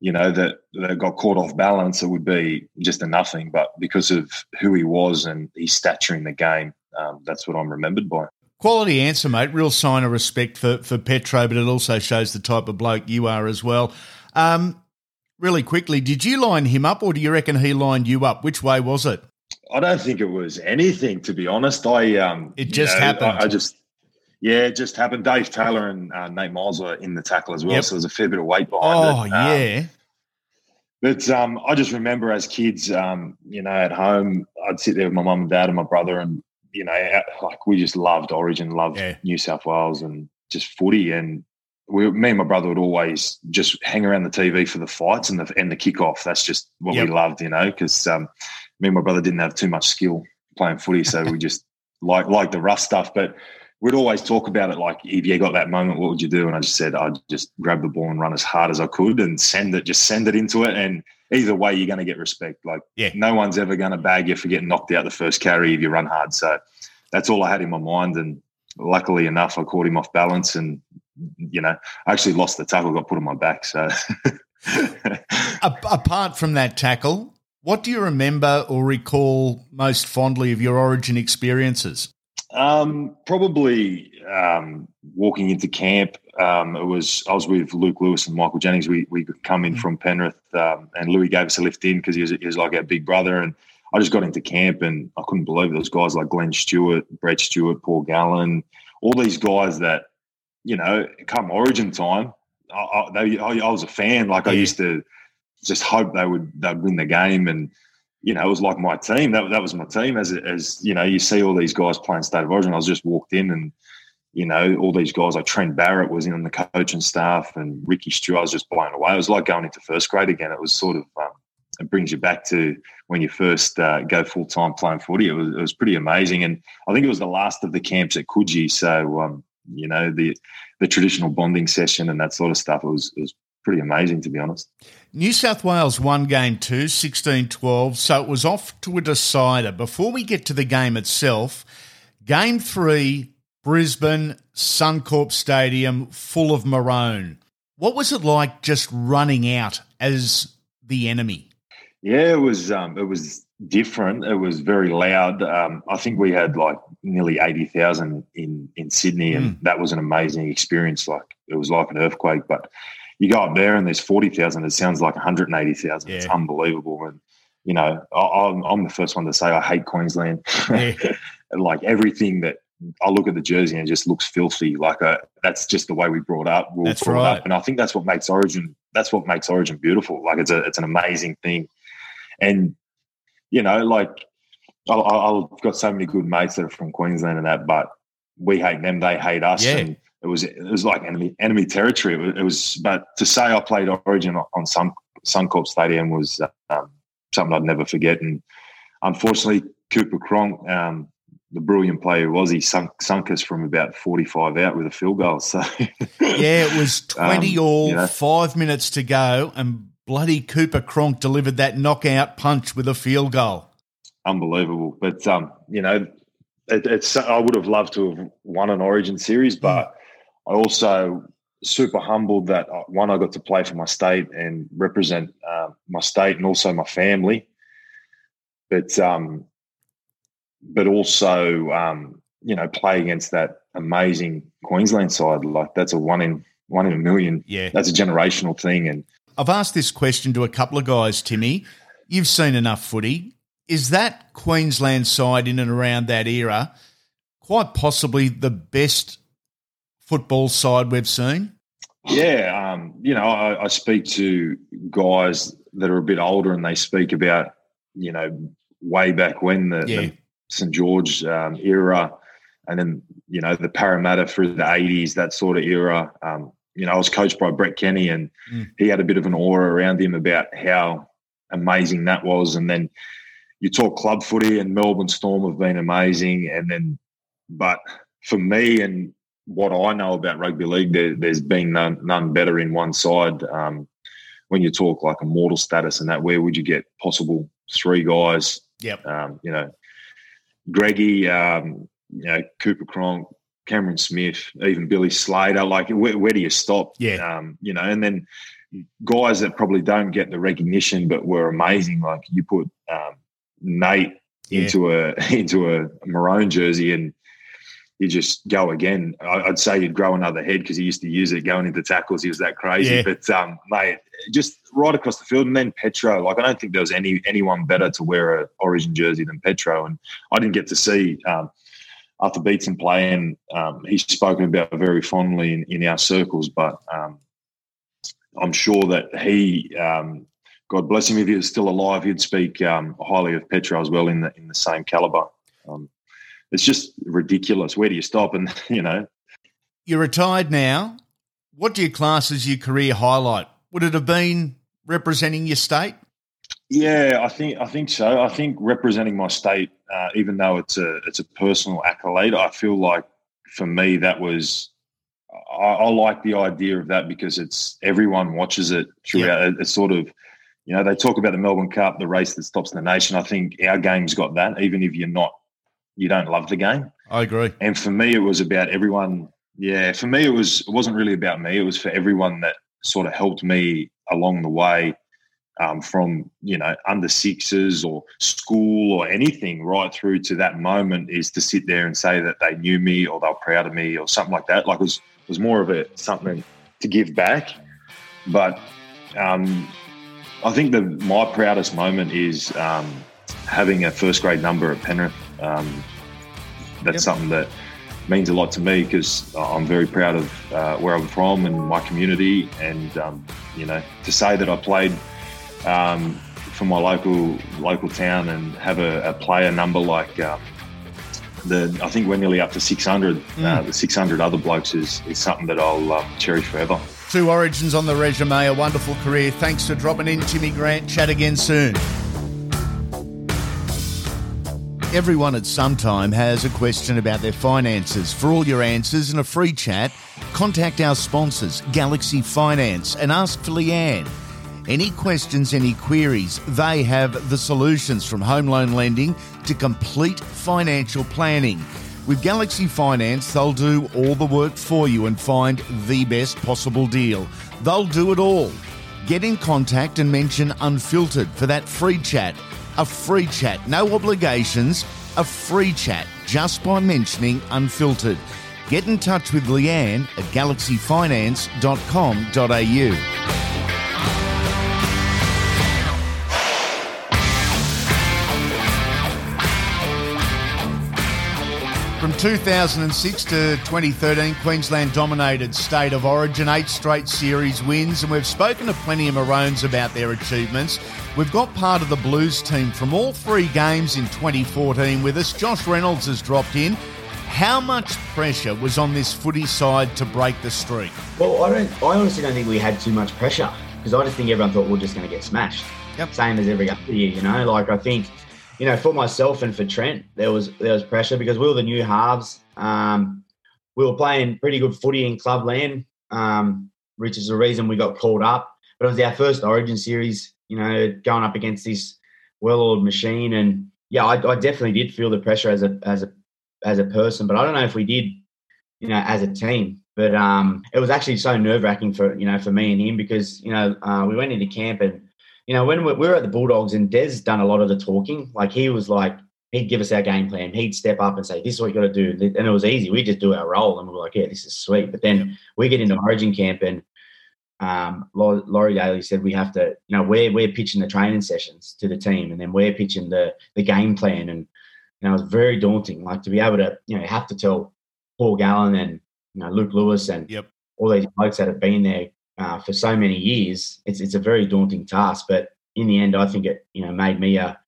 you know, that, that got caught off balance, it would be just a nothing. But because of who he was and his stature in the game, um, that's what I'm remembered by. Quality answer, mate. Real sign of respect for, for Petro, but it also shows the type of bloke you are as well. Um, really quickly, did you line him up or do you reckon he lined you up? Which way was it? I don't think it was anything, to be honest. I um, it just know, happened. I, I, just yeah, it just happened. Dave Taylor and uh, Nate Myles were in the tackle as well, yep. so there's a fair bit of weight behind oh, it. Oh um, yeah. But um, I just remember as kids, um, you know, at home, I'd sit there with my mum and dad and my brother, and you know, like we just loved Origin, loved yeah. New South Wales, and just footy. And we, me and my brother would always just hang around the TV for the fights and the and the kickoff. That's just what yep. we loved, you know, because um, me and my brother didn't have too much skill playing footy, so we just like like the rough stuff. But we'd always talk about it like, if you got that moment, what would you do? And I just said, I'd just grab the ball and run as hard as I could and send it, just send it into it. And either way, you're going to get respect. Like, yeah. no one's ever going to bag you for getting knocked out the first carry if you run hard. So that's all I had in my mind. And luckily enough, I caught him off balance and, you know, I actually lost the tackle, got put on my back. So. Apart from that tackle, what do you remember or recall most fondly of your origin experiences? Um, probably um, walking into camp. Um, it was I was with Luke Lewis and Michael Jennings. We we come in mm. from Penrith, um, and Louis gave us a lift in because he was he was like our big brother. And I just got into camp, and I couldn't believe those guys like Glenn Stewart, Brett Stewart, Paul Gallen, all these guys that you know come Origin time. I, I, they, I was a fan. Like I used to just hope they would they'd win the game. And you know, it was like my team. That that was my team. As as you know, you see all these guys playing state of origin. I was just walked in and. You know, all these guys like Trent Barrett was in on the coaching staff, and Ricky Stuart. I was just blown away. It was like going into first grade again. It was sort of um, it brings you back to when you first uh, go full time playing footy. It was, it was pretty amazing, and I think it was the last of the camps at Coogee. So um, you know the the traditional bonding session and that sort of stuff. It was it was pretty amazing, to be honest. New South Wales won game two, 16 12, so it was off to a decider. Before we get to the game itself, game three, Brisbane, Suncorp Stadium, full of maroon. What was it like just running out as the enemy? Yeah, it was. Um, it was different. It was very loud. Um, I think we had like nearly eighty thousand in in Sydney, and mm. that was an amazing experience. Like it was like an earthquake. But you go up there and there's 40,000. It sounds like 180,000. Yeah. It's unbelievable. And, you know, I, am I'm the first one to say I hate Queensland. Yeah. like everything that I look at the jersey and it just looks filthy. Like a, uh, that's just the way we brought up. We that's brought right. Up. And I think that's what makes Origin. That's what makes Origin beautiful. Like it's a it's an amazing thing. And you know, like I, have got so many good mates that are from Queensland and that, but we hate them. They hate us. Yeah. And it was it was like enemy enemy territory. It was, it was but to say I played Origin on Sun Suncorp Stadium was um, something I'd never forget. And unfortunately, Cooper Cronk, um, the brilliant player was, he sunk, sunk us from about forty five out with a field goal. So yeah, it was twenty um, all, you know. five minutes to go, and bloody Cooper Cronk delivered that knockout punch with a field goal. Unbelievable, but um, you know, it, it's I would have loved to have won an Origin series, but I also super humbled that uh, one, I got to play for my state and represent uh, my state and also my family. But um, but also um, you know play against that amazing Queensland side. Like that's a one in one in a million. Yeah, that's a generational thing. And I've asked this question to a couple of guys, Timmy. You've seen enough footy. Is that Queensland side in and around that era quite possibly the best football side we've seen? Yeah, um, you know, I, I, speak to guys that are a bit older, and they speak about you know way back when the, yeah. the St George um, era, and then you know the Parramatta through the eighties, that sort of era. Um, you know, I was coached by Brett Kenny, and mm. he had a bit of an aura around him about how amazing that was. And then you talk club footy, and Melbourne Storm have been amazing, and then but for me and what I know about rugby league, there, has been none, none, better in one side. Um, when you talk like immortal status and that, where would you get possible three guys? Yep. Um, you know, Greggy, um, you know, Cooper Cronk, Cameron Smith, even Billy Slater. Like, where, where do you stop? Yeah. Um, you know, and then guys that probably don't get the recognition but were amazing. Like you put um, Nate yeah. into a into a maroon jersey and you just go again. I'd say you'd grow another head because he used to use it going into tackles. He was that crazy. Yeah. But um, mate, just right across the field, and then Petro. Like I don't think there was any anyone better to wear a Origin jersey than Petro, and I didn't get to see um, Arthur Beetson play, and um, he's spoken about very fondly in, in our circles. But um, I'm sure that he. Um, God bless him. If he was still alive, he'd speak um, highly of Petro as well in the in the same caliber. Um, it's just ridiculous. Where do you stop? And you know, you're retired now. What do you class as your career highlight? Would it have been representing your state? Yeah, I think I think so. I think representing my state, uh, even though it's a it's a personal accolade, I feel like for me that was I, I like the idea of that because it's everyone watches it throughout. Yep. It's sort of you know they talk about the Melbourne Cup, the race that stops the nation. I think our game's got that. Even if you're not you don't love the game. I agree. And for me, it was about everyone. Yeah, for me, it was it wasn't really about me. It was for everyone that sort of helped me along the way, um, from you know under sixes or school or anything, right through to that moment. Is to sit there and say that they knew me or they were proud of me or something like that. Like it was it was more of a something to give back. But um, I think the my proudest moment is um, having a first grade number at Penrith um, that's yep. something that means a lot to me because I'm very proud of uh, where I'm from and my community. And um, you know, to say that I played um, for my local local town and have a, a player number like um, the, I think we're nearly up to 600. Uh, mm. Uh, the 600 other blokes is, is something that I'll uh, cherish forever. Two origins on the resume, a wonderful career. Thanks for dropping in, Timmy Grant. Chat again soon. Everyone at some time has a question about their finances. For all your answers and a free chat, contact our sponsors, Galaxy Finance, and ask for Leanne. Any questions, any queries, they have the solutions from home loan lending to complete financial planning. With Galaxy Finance, they'll do all the work for you and find the best possible deal. They'll do it all. Get in contact and mention Unfiltered for that free chat a free chat, no obligations, a free chat just by mentioning Unfiltered. Get in touch with Leanne at galaxyfinance.com.au. From 2006 to 2013, Queensland dominated state of origin, eight straight series wins, and we've spoken to plenty of Maroons about their achievements. We've got part of the Blues team from all three games in 2014 with us. Josh Reynolds has dropped in. How much pressure was on this footy side to break the streak? Well, I don't. I honestly don't think we had too much pressure because I just think everyone thought we we're just going to get smashed. Yep. Same as every other year, you know. Like I think you know, for myself and for Trent, there was there was pressure because we were the new halves. Um, we were playing pretty good footy in clubland, um, which is the reason we got called up. But it was our first Origin series, you know, going up against this well-oiled machine, and yeah, I, I definitely did feel the pressure as a as a as a person. But I don't know if we did, you know, as a team. But um, it was actually so nerve wracking for you know for me and him because you know uh, we went into camp and you know when we were at the Bulldogs and Des done a lot of the talking. Like he was like he'd give us our game plan. He'd step up and say, "This is what you got to do," and it was easy. We just do our role, and we are like, "Yeah, this is sweet." But then we get into Origin camp, and um, Laurie Daley said we have to, you know, we're we're pitching the training sessions to the team, and then we're pitching the the game plan, and you know, it was very daunting. Like to be able to, you know, have to tell Paul Gallen and you know Luke Lewis and yep. all these blokes that have been there uh, for so many years. It's it's a very daunting task, but in the end, I think it you know made me a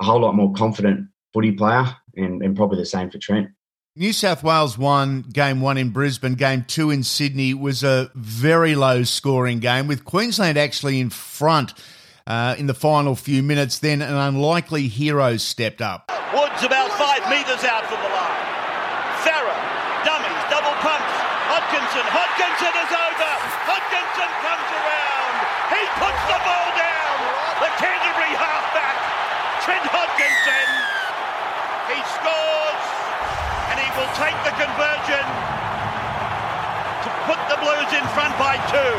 a whole lot more confident footy player, and, and probably the same for Trent. New South Wales won game one in Brisbane. Game two in Sydney was a very low scoring game, with Queensland actually in front uh, in the final few minutes. Then an unlikely hero stepped up. Woods about five metres out from the line. Farah, dummies, double pumps. Hodkinson, Hodkinson is over. Hodkinson comes around. He puts the ball down. The Canterbury halfback, Trent Hodkinson. Will take the conversion to put the Blues in front by two.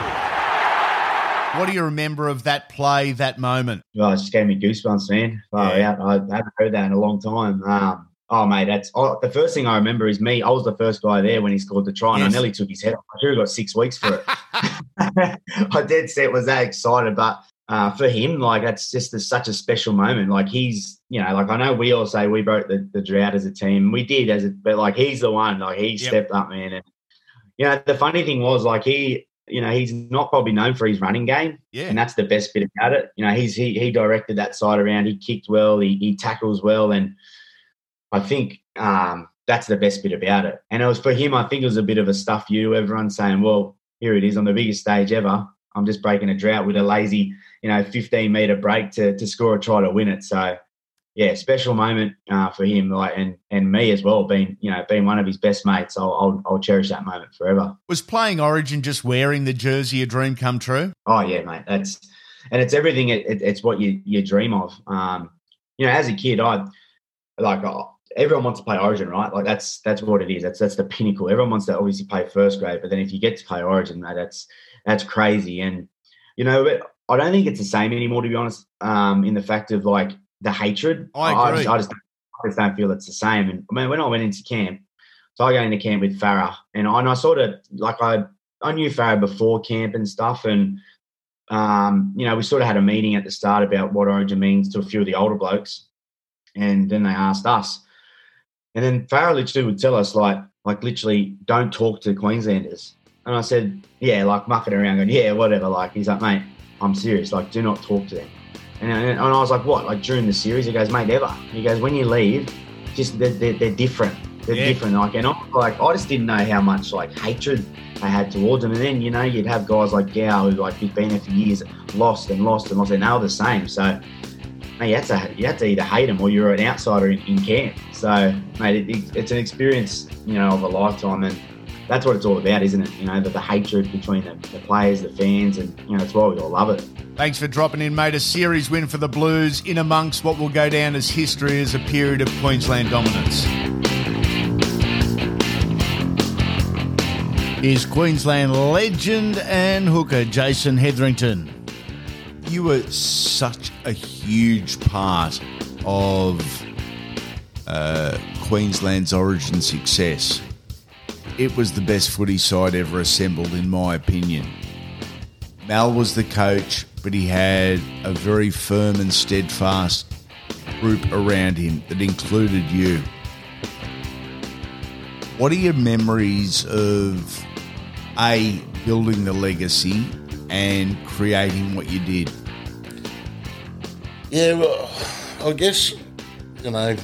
What do you remember of that play, that moment? Oh, it just gave me goosebumps, man. Oh, yeah. I haven't heard that in a long time. Um, oh, mate, that's oh, the first thing I remember is me. I was the first guy there when he scored the try, and yes. I nearly took his head off. I should have got six weeks for it. I dead set was that excited, but uh, for him, like that's just a, such a special moment. Like he's, you know, like I know we all say we broke the, the drought as a team. We did as a, but like he's the one, like he yep. stepped up, man. And, you know, the funny thing was like he, you know, he's not probably known for his running game. Yeah. And that's the best bit about it. You know, he's, he, he directed that side around. He kicked well. He, he tackles well. And I think, um, that's the best bit about it. And it was for him, I think it was a bit of a stuff you, everyone saying, well, here it is on the biggest stage ever. I'm just breaking a drought with a lazy, you know, 15 meter break to to score a try to win it. So yeah, special moment uh, for him, like and and me as well, being you know being one of his best mates. I'll, I'll, I'll cherish that moment forever. Was playing Origin just wearing the jersey a dream come true? Oh yeah, mate. That's and it's everything. It, it, it's what you you dream of. Um, you know, as a kid, I like oh, everyone wants to play Origin, right? Like that's that's what it is. That's that's the pinnacle. Everyone wants to obviously play first grade, but then if you get to play Origin, mate, that's that's crazy. And you know, I don't think it's the same anymore, to be honest. Um, in the fact of like the hatred, I agree. I just, I just, I just don't feel it's the same. And I mean, when I went into camp, so I go into camp with Farah, and I, and I sort of like I I knew Farah before camp and stuff, and um, you know, we sort of had a meeting at the start about what Origin means to a few of the older blokes, and then they asked us, and then Farah literally would tell us like like literally don't talk to Queenslanders. And I said, yeah, like mucking around, going, yeah, whatever. Like, he's like, mate, I'm serious. Like, do not talk to them. And, and I was like, what? Like during the series, he goes, mate, ever. He goes, when you leave, just they're, they're, they're different. They're yeah. different. Like, and I'm like, I just didn't know how much like hatred I had towards them. And then you know, you'd have guys like Gao, who like he's been there for years, lost and lost and lost, and they were the same. So. Mate, you have to you have to either hate them or you're an outsider in, in camp. So, mate, it, it's an experience, you know, of a lifetime, and that's what it's all about, isn't it? You know, the, the hatred between the, the, players, the fans, and you know, that's why we all love it. Thanks for dropping in, mate. A series win for the Blues in amongst what will go down as history as a period of Queensland dominance. Is Queensland legend and hooker Jason Hetherington. You were such a huge part of uh, Queensland's origin success it was the best footy side ever assembled, in my opinion. Mal was the coach, but he had a very firm and steadfast group around him that included you. What are your memories of A, building the legacy and creating what you did? Yeah, well, I guess, you know,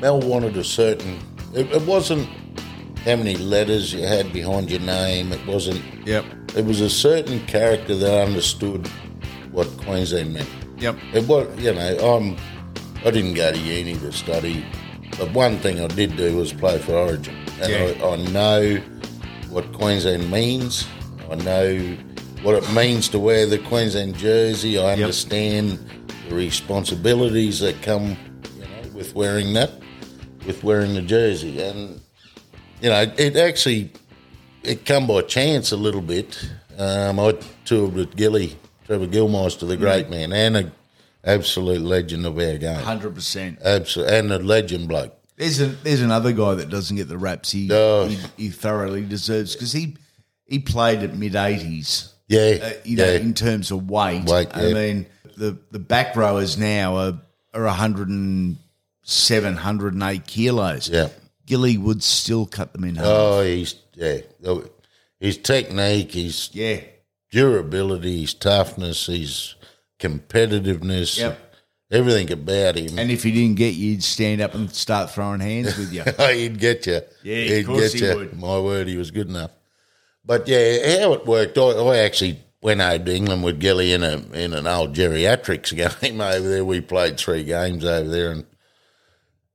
Mal wanted a certain. It, it wasn't how many letters you had behind your name. It wasn't. Yep. It was a certain character that understood what Queensland meant. Yep. It was, you know, I'm. I didn't go to uni to study, but one thing I did do was play for Origin, and yeah. I, I know what Queensland means. I know what it means to wear the Queensland jersey. I understand yep. the responsibilities that come, you know, with wearing that, with wearing the jersey, and you know, it actually it come by chance a little bit. Um, I toured with Gilly, Trevor Gillmeister, the great man, and a absolute legend of our game. Hundred percent. Absolutely, and a legend bloke. There's a, there's another guy that doesn't get the raps he Oh. he, he thoroughly deserves because he he played at mid eighties. Yeah, uh, you know, yeah. in terms of weight. Weight, I yeah. mean, the the back rowers now are are 107, 108 kilos. Yeah. Gilly would still cut them in half. Oh, he's yeah. His technique, his yeah, durability, his toughness, his competitiveness, Yep. everything about him. And if he didn't get you, he'd stand up and start throwing hands with you. Oh, he'd get you. Yeah, of he'd course get he you. would. My word, he was good enough. But yeah, how it worked, I, I actually went over to England with Gilly in a in an old geriatrics game over there. We played three games over there, and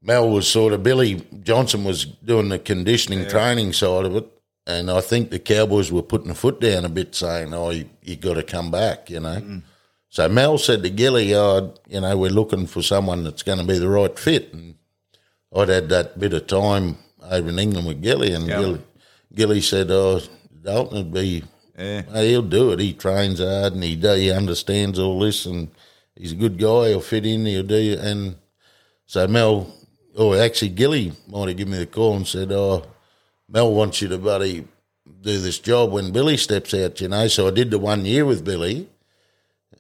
Mal was sort of Billy Johnson was doing the conditioning training side of it, and I think the Cowboys were putting a foot down a bit, saying, "Oh, you, you got to come back," you know. Mm. So Mal said to Gilly, oh, you know, we're looking for someone that's going to be the right fit. And I'd had that bit of time over in England with Gilly, and Yeah. Gilly, Gilly said, oh, Dalton would be, Yeah. "Hey, he'll do it. He trains hard and he, do, he understands all this, and he's a good guy. He'll fit in, he'll do it. And so Mel, or actually Gilly might have given me the call and said, oh, Mal wants you to buddy do this job when Billy steps out, you know. So I did the one year with Billy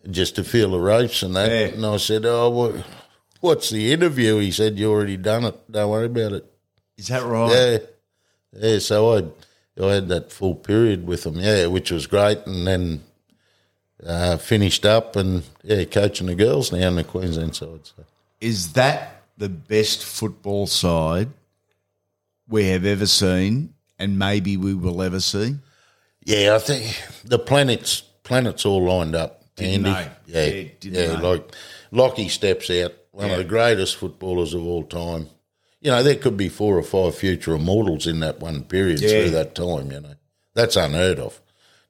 just to feel the ropes and that. Yeah. And I said, "Oh, what, what's the interview?" He said, "You already done it. Don't worry about it." Is that right? Yeah, yeah. So I, I had that full period with him, yeah, which was great, and then uh, finished up and yeah, coaching the girls now in the Queensland side. So. Is that the best football side we have ever seen, and maybe we will ever see? Yeah, I think the planets planets all lined up. Didn't Andy. Yeah, Yeah, yeah. Like Lockie steps out, one Yeah. of the greatest footballers of all time. You know, there could be four or five future immortals in that one period Yeah. through that time. You know, that's unheard of.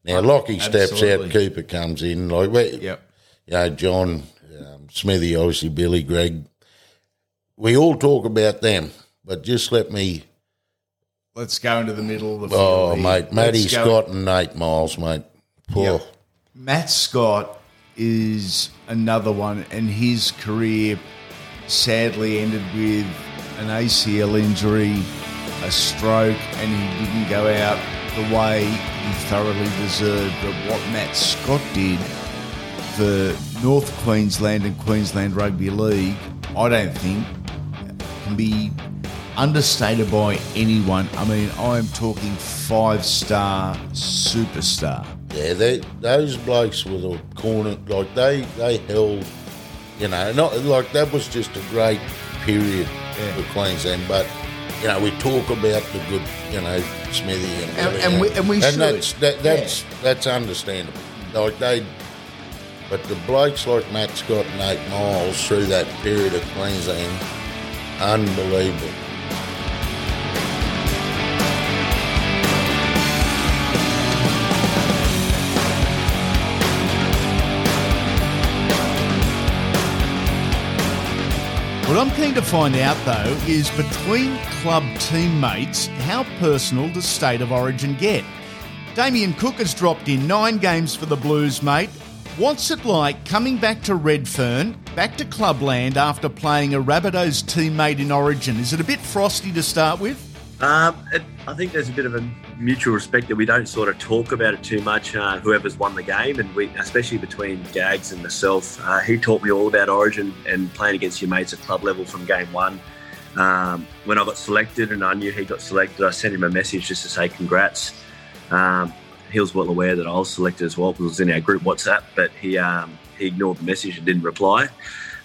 Now Lockie steps out, Cooper comes in. Like, we, Yep. you know, John, um, Smithy, obviously Billy, Greg. We all talk about them, but just let me. Let's go into the middle of the field. Oh, here. mate, Matty Let's go- Scott and Nate Myles, mate. Poor. Yep. Matt Scott is another one, and his career sadly ended with an ACL injury, a stroke, and he didn't go out the way he thoroughly deserved. But what Matt Scott did for North Queensland and Queensland Rugby League, I don't think can be understated by anyone. I mean, I am talking five star superstar. Yeah, they, those blokes were the corner, like they they held, you know, not like that was just a great period for Queensland. But you know, we talk about the good, you know, Smithy and And- and we- and we should. that's that, that's that's understandable. Like they, but the blokes like Matt Scott and Nate Myles through that period of Queensland, unbelievable. What I'm keen to find out, though, is between club teammates, how personal does State of Origin get? Damien Cook has dropped in nine games for the Blues, mate. What's it like coming back to Redfern, back to clubland after playing a Rabbitohs teammate in Origin? Is it a bit frosty to start with? Um, it, I think there's a bit of a mutual respect that we don't sort of talk about it too much. Uh, whoever's won the game, and we, especially between Gags and myself, uh, he taught me all about Origin and playing against your mates at club level from game one. Um, when I got selected and I knew he got selected, I sent him a message just to say congrats. Um, he was well aware that I was selected as well because it was in our group WhatsApp, but he um, he ignored the message and didn't reply.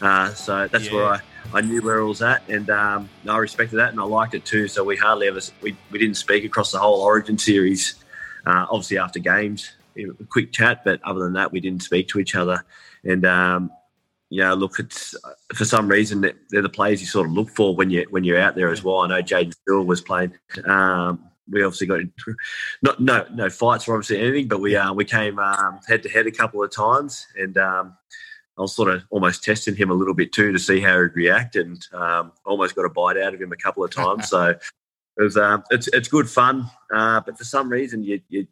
Uh, so that's where I, I knew where it was at, and um, I respected that, and I liked it too. So we hardly ever we, we didn't speak across the whole Origin series. Uh, obviously after games, a quick chat, but other than that, we didn't speak to each other. And um, yeah, look, it's for some reason they're the players you sort of look for when you when you're out there as well. I know Jaden Steele was playing. Um, we obviously got not no no fights or obviously anything, but we uh, we came head to head a couple of times, and um, I was sort of almost testing him a little bit too to see how he'd react, and um, almost got a bite out of him a couple of times. so it was uh, it's it's good fun, uh, but for some reason you, you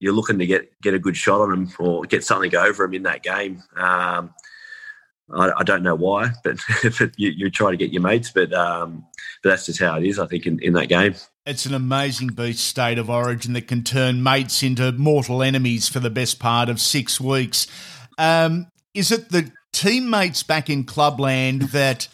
you're looking to get get a good shot on him or get something over him in that game. Um, I, I, don't know why, but, you, you, try to get your mates, but um, but that's just how it is. I think in, in that game. It's an amazing beast state of origin that can turn mates into mortal enemies for the best part of six weeks. Um, is it the teammates back in clubland that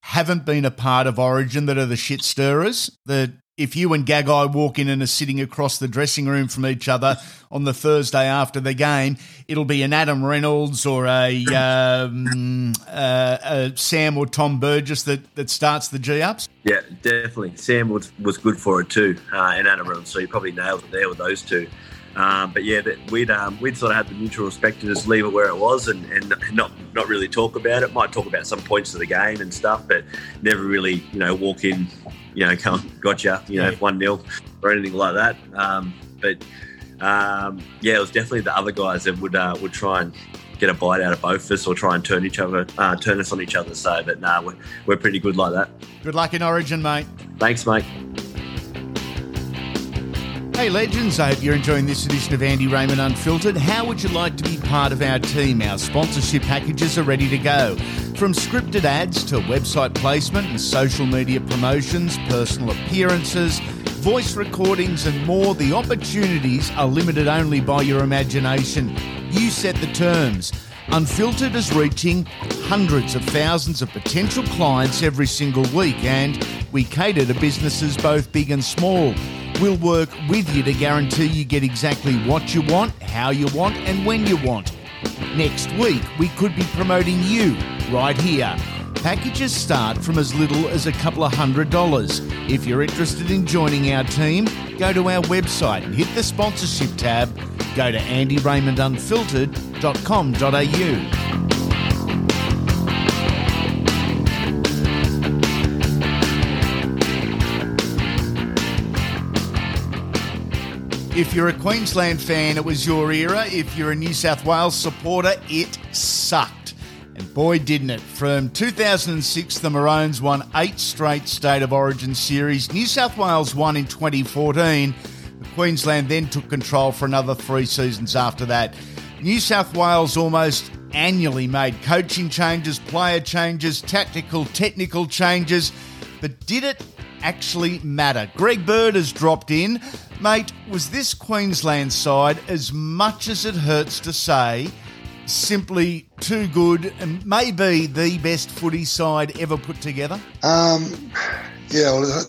haven't been a part of Origin that are the shit stirrers? That if you and Gagai walk in and are sitting across the dressing room from each other on the Thursday after the game, it'll be an Adam Reynolds or a, um, uh, a Sam or Tom Burgess that, that starts the G ups. Yeah, definitely. Sam was, was good for it too, uh, and Adam Reynolds. So you probably nailed it there with those two. Um, but yeah, we'd um, we'd sort of had the mutual respect to just leave it where it was and, and not not really talk about it. Might talk about some points of the game and stuff, but never really you know walk in, you know, come gotcha, you know, one 0 or anything like that. Um, but um, yeah, it was definitely the other guys that would uh, would try and get a bite out of both of us or try and turn each other uh, turn us on each other. So, but nah, we're, we're pretty good like that. Good luck in Origin, mate. Thanks, mate. Hey legends, I hope you're enjoying this edition of Andy Raymond Unfiltered. How would you like to be part of our team? Our sponsorship packages are ready to go. From scripted ads to website placement and social media promotions, personal appearances, voice recordings, and more, the opportunities are limited only by your imagination. You set the terms. Unfiltered is reaching hundreds of thousands of potential clients every single week, and we cater to businesses both big and small. We'll work with you to guarantee you get exactly what you want, how you want, and when you want. Next week, we could be promoting you right here. Packages start from as little as a couple of hundred dollars. If you're interested in joining our team, go to our website and hit the sponsorship tab. Go to andyraymondunfiltered.com.au. If you're a Queensland fan, it was your era. If you're a New South Wales supporter, it sucked. And boy, didn't it. From 2006, the Maroons won eight straight State of Origin series. New South Wales won in 2014. Queensland then took control for another three seasons after that. New South Wales almost annually made coaching changes, player changes, tactical, technical changes. But did it actually matter. Greg Bird has dropped in. Mate, was this Queensland side, as much as it hurts to say, simply too good and maybe the best footy side ever put together? Um, yeah, well,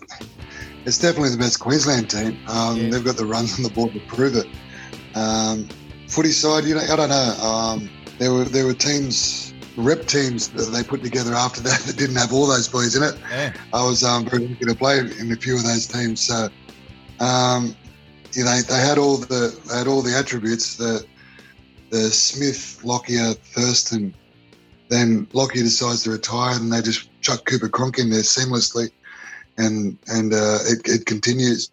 it's definitely the best Queensland team. Um, yeah. They've got the runs on the board to prove it. Um, footy side, you know, I don't know. Um, there were there were teams rep teams that they put together after that that didn't have all those boys in it. Yeah. I was um, very lucky to play in a few of those teams. So, um, you know, they had all the they had all the attributes. The the Smith, Lockyer, Thurston. Then Lockyer decides to retire, and they just chuck Cooper Cronk in there seamlessly, and and uh, it, it continues.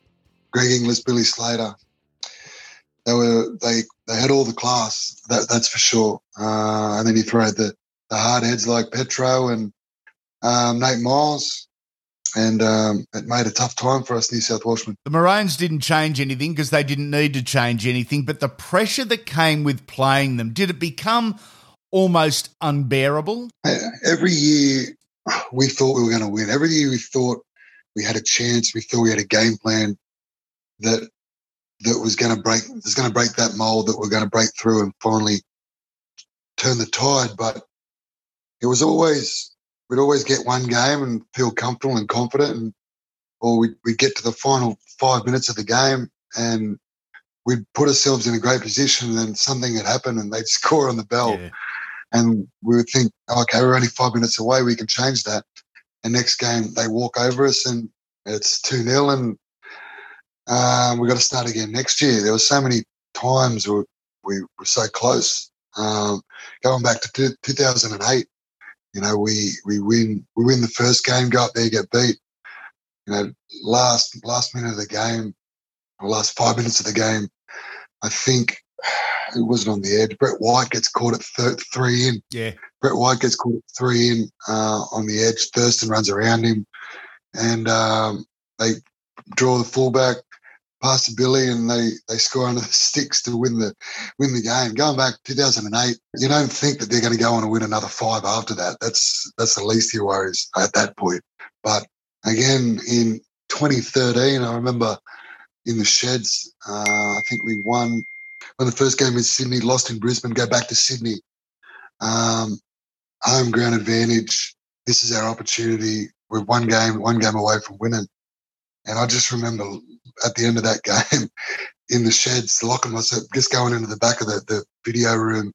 Greg Inglis, Billy Slater. They were they they had all the class. That that's for sure. Uh, and then you throw the the hard heads like Petro and um, Nate Myles. And um, it made a tough time for us New South Welshmen. The Maroons didn't change anything because they didn't need to change anything, but the pressure that came with playing them, did it become almost unbearable? Every year we thought we were going to win. Every year we thought we had a chance. We thought we had a game plan that that was going to break was going to break that mold that we're going to break through and finally turn the tide. But it was always we'd always get one game and feel comfortable and confident, and or we'd, we'd get to the final five minutes of the game and we'd put ourselves in a great position, and then something had happened, and they'd score on the bell, yeah. and we would think, okay, we're only five minutes away, we can change that. And next game they walk over us, and it's two 0 and um, we got to start again next year. There were so many times we, we were so close. Um, going back to 2008, you know, we we win we win the first game, go up there, get beat. You know, last last minute of the game, or last five minutes of the game, I think it wasn't on the edge. Brett White gets caught at th- three in. Yeah, Brett White gets caught at three in uh, on the edge. Thurston runs around him, and um, they draw the fullback, pass to Billy, and they they score on the sticks to win the win the game. Going back 2008, you don't think that they're going to go on and win another five after that. That's that's the least of your worries at that point. But again, in 2013, I remember in the sheds, uh, I think we won when the first game in Sydney, lost in Brisbane, go back to Sydney. Um, home ground advantage. This is our opportunity. We're one game, one game away from winning. And I just remember at the end of that game in the sheds, locking myself, just going into the back of the, the video room,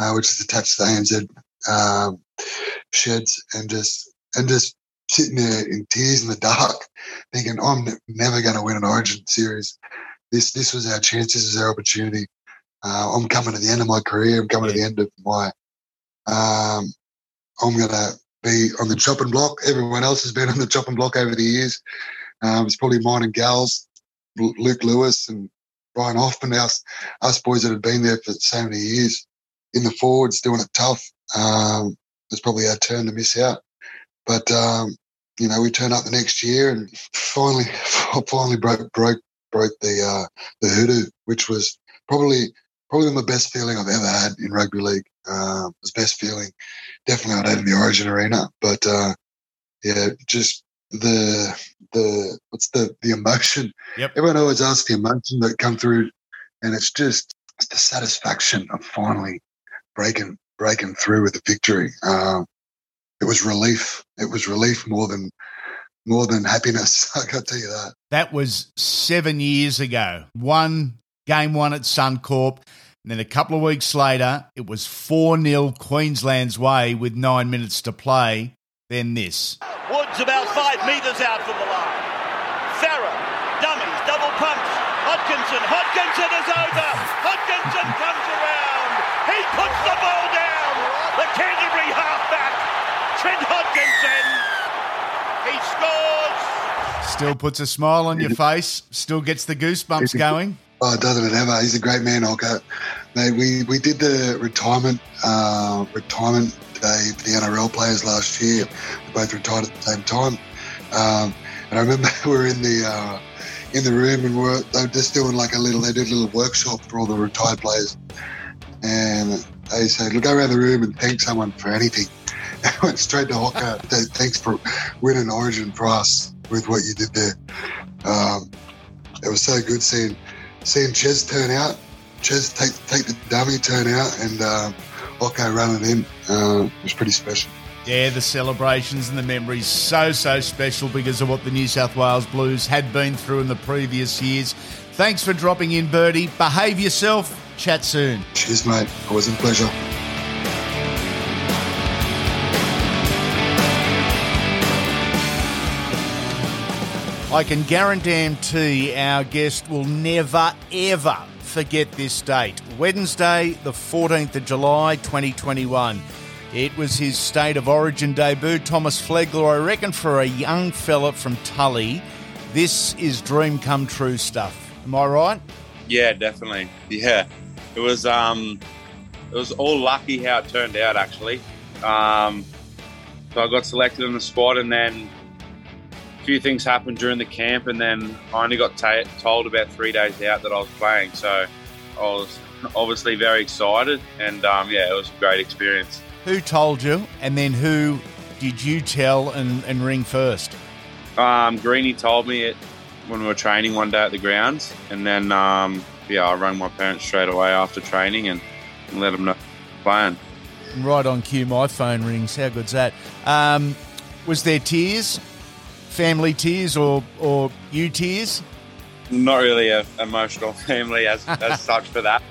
uh, which is attached to the ANZ um, sheds, and just and just sitting there in tears in the dark, thinking, I'm never going to win an Origin series. This this was our chance. This is our opportunity. Uh, I'm coming to the end of my career. I'm coming to the end of my. Um, I'm going to be on the chopping block. Everyone else has been on the chopping block over the years. Um, it's probably mine and Gal's, Luke Lewis and Ryan Hoffman, us, us boys that have been there for so many years in the forwards, doing it tough. Um, it's probably our turn to miss out. But um, you know, we turned up the next year and finally, finally broke broke broke the uh, the hoodoo, which was probably probably the best feeling I've ever had in rugby league. Uh, it was best feeling, definitely I'd had in the Origin arena. But uh, yeah, just the the what's the the emotion. Yep. Everyone always asks the emotion that come through, and it's just it's the satisfaction of finally breaking breaking through with a victory. Um, it was relief. It was relief more than more than happiness. I can tell you that. That was seven years ago. One game one at Suncorp. And then a couple of weeks later, it was 4 0 Queensland's way with nine minutes to play. Then this. Woods about five metres out from the line. Farah, dummies, double pumps. Hodkinson, Hodkinson is over. Hodkinson comes around. He puts the ball down. The Canterbury halfback, Trent Hodkinson. He scores. Still puts a smile on your face. Still gets the goosebumps going. Oh, doesn't it ever? He's a great man, Olko. Mate, we, we did the retirement uh, retirement day for the NRL players last year. We both retired at the same time. Um, and I remember we were in the uh, in the room and we're they were just doing like a little they did a little workshop for all the retired players. And they said, look, go around the room and thank someone for anything. I went straight to Hocker. Thanks for winning Origin for us with what you did there. Um, it was so good seeing seeing Ches turn out, Ches take take the dummy turn out, and uh, Ocko running in. Uh, it was pretty special. Yeah, the celebrations and the memories so, so special because of what the New South Wales Blues had been through in the previous years. Thanks for dropping in, Birdie. Behave yourself. Chat soon. Cheers, mate. Always a pleasure. I can guarantee our guest will never, ever forget this date. Wednesday, the 14th of July, 2021. It was his State of Origin debut. Thomas Flegler, I reckon for a young fella from Tully, this is dream come true stuff. Am I right? Yeah, definitely. Yeah. It was um it was all lucky how it turned out actually. Um so I got selected in the squad and then a few things happened during the camp, and then I only got t- told about three days out that I was playing. So I was obviously very excited, and um, yeah, it was a great experience. Who told you, and then who did you tell and, and ring first? Um, Greeny told me it when we were training one day at the grounds, and then um, yeah, I rang my parents straight away after training and, and let them know playing. Right on cue, my phone rings. How good's that? Um, was there tears? Family tears or or you tears? Not really a emotional family as, as such for that.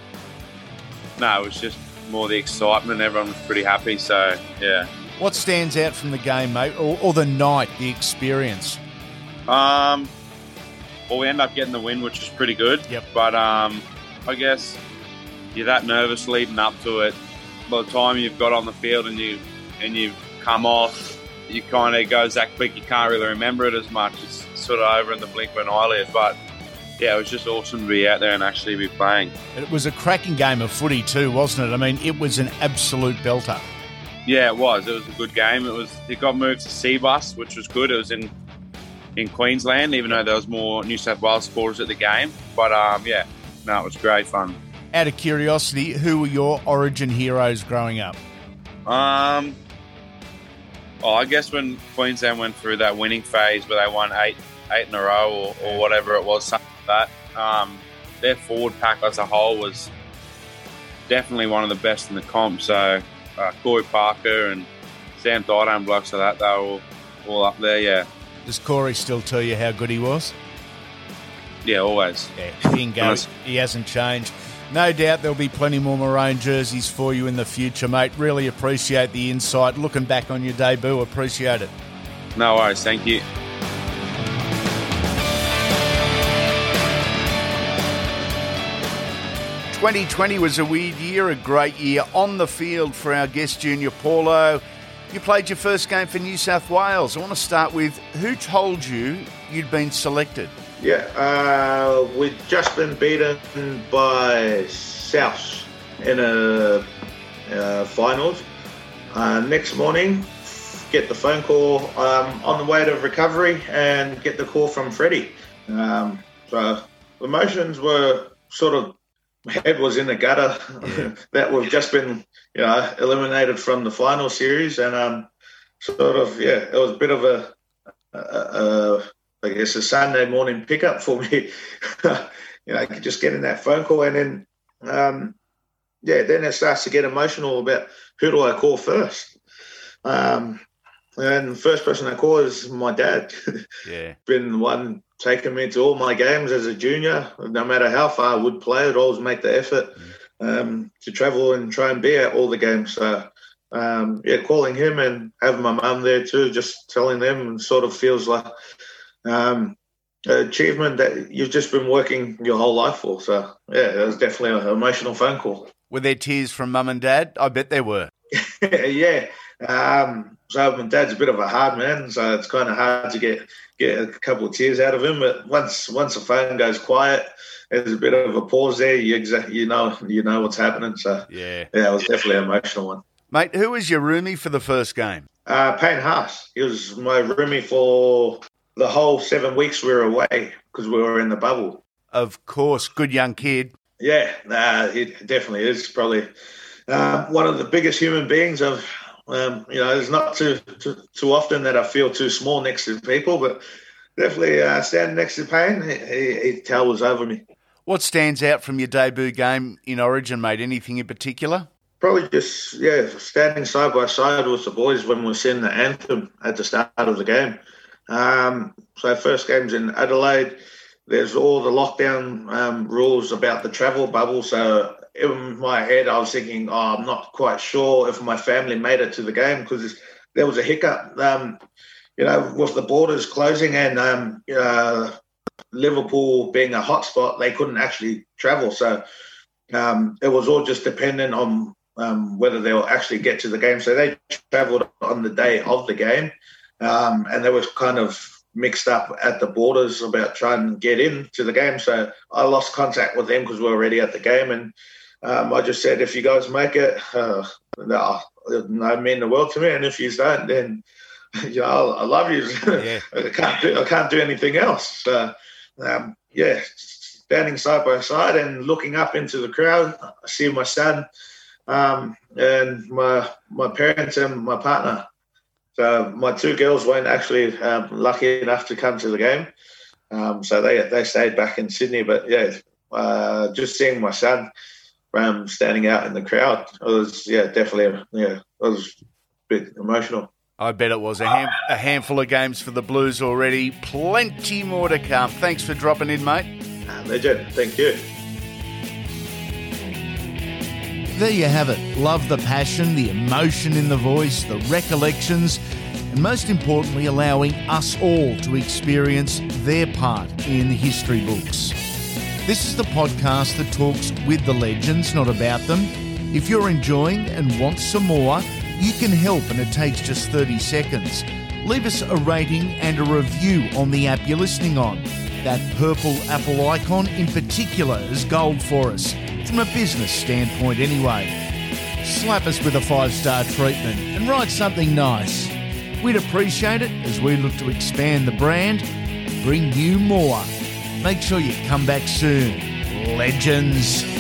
No, it was just more the excitement. Everyone was pretty happy. So yeah. What stands out from the game, mate, or, or the night, the experience? Um, well, we end up getting the win, which is pretty good. Yep. But um, I guess you're that nervous leading up to it. By the time you've got on the field and you and you've come off, you kind of goes that quick, you can't really remember it as much. It's sort of over in the blink of an eyelid. But yeah, it was just awesome to be out there and actually be playing. It was a cracking game of footy too, wasn't it? I mean, it was an absolute belter. Yeah, it was. It was a good game. It was. It got moved to Cbus, which was good. It was in in Queensland, even though there was more New South Wales supporters at the game. But um, yeah, no, it was great fun. Out of curiosity, who were your Origin heroes growing up? Um, oh, I guess when Queensland went through that winning phase where they won eight eight in a row or, or whatever it was, something like that. Um, their forward pack as a whole was definitely one of the best in the comp. So uh, Corey Parker and Sam and blokes like that, they were all, all up there. Yeah, Does Corey still tell you how good he was? yeah, always. Yeah, bingo. He hasn't changed. No doubt there'll be plenty more maroon jerseys for you in the future, mate. Really appreciate the insight. Looking back on your debut, appreciate it. No worries. Thank you. Twenty twenty was a weird year, a great year on the field for our guest Junior Paulo. You played your first game for New South Wales. I want to start with who told you you'd been selected? Yeah, uh, we'd just been beaten by South in a uh, finals. Uh, next morning, get the phone call um, on the way to recovery and get the call from Freddie. Um, so emotions were sort of my head was in the gutter that we've just been you know eliminated from the final series and um, sort of yeah it was a bit of a, a, a I guess a Sunday morning pickup for me. you know, just getting that phone call and then, um, yeah, then it starts to get emotional about who do I call first. Um, and the first person I call is my dad. Yeah. Been the one taking me to all my games as a junior. No matter how far I would play, I'd always make the effort um, to travel and try and be at all the games. So, um, yeah, calling him and having my mum there too, just telling them sort of feels like um, achievement that you've just been working your whole life for. So, yeah, it was definitely an emotional phone call. Were there tears from mum and dad? I bet there were. yeah. Um, so my dad's a bit of a hard man, so it's kind of hard to get get a couple of tears out of him. But once once the phone goes quiet, there's a bit of a pause there. You exactly you know you know what's happening. So Yeah. yeah, it was definitely an emotional one. Mate, who was your roomie for the first game? Uh, Payne Haas. He was my roomie for the whole seven weeks we were away because we were in the bubble. Of course, good young kid. Yeah, nah, it definitely is probably uh, one of the biggest human beings I've. Um, you know, it's not too, too too often that I feel too small next to people, but definitely uh, standing next to Payne, he, he, he towers over me. What stands out from your debut game in Origin, mate? Anything in particular? Probably just yeah, standing side by side with the boys when we were singing the anthem at the start of the game. Um, so first game's in Adelaide. There's all the lockdown um, rules about the travel bubble. So in my head, I was thinking, oh, I'm not quite sure if my family made it to the game because there was a hiccup. Um, you know, with the borders closing and um, uh, Liverpool being a hotspot, they couldn't actually travel. So um, it was all just dependent on um, whether they'll actually get to the game. So they travelled on the day of the game, um, and they were kind of mixed up at the borders about trying to get into the game. So I lost contact with them because we were already at the game, and um, I just said, if you guys make it, uh, no, no mean the world to me, and if you don't, then you know, I, I love you. I can't do I can't do anything else. So, um, yeah, standing side by side and looking up into the crowd, I see my son um, and my my parents and my partner. So my two girls weren't actually um, lucky enough to come to the game, um, so they they stayed back in Sydney. But yeah, uh, just seeing my son um, standing out in the crowd it was yeah definitely yeah it was a bit emotional. I bet it was a, ham- a handful of games for the Blues already. Plenty more to come. Thanks for dropping in, mate. Legend, thank you. There you have it. Love the passion, the emotion in the voice, the recollections, and most importantly, allowing us all to experience their part in history books. This is the podcast that talks with the legends, not about them. If you're enjoying and want some more, you can help, and it takes just 30 seconds. Leave us a rating and a review on the app you're listening on. That purple Apple icon in particular is gold for us, from a business standpoint anyway. Slap us with a five star treatment and write something nice. We'd appreciate it as we look to expand the brand bring you more. Make sure you come back soon. Legends.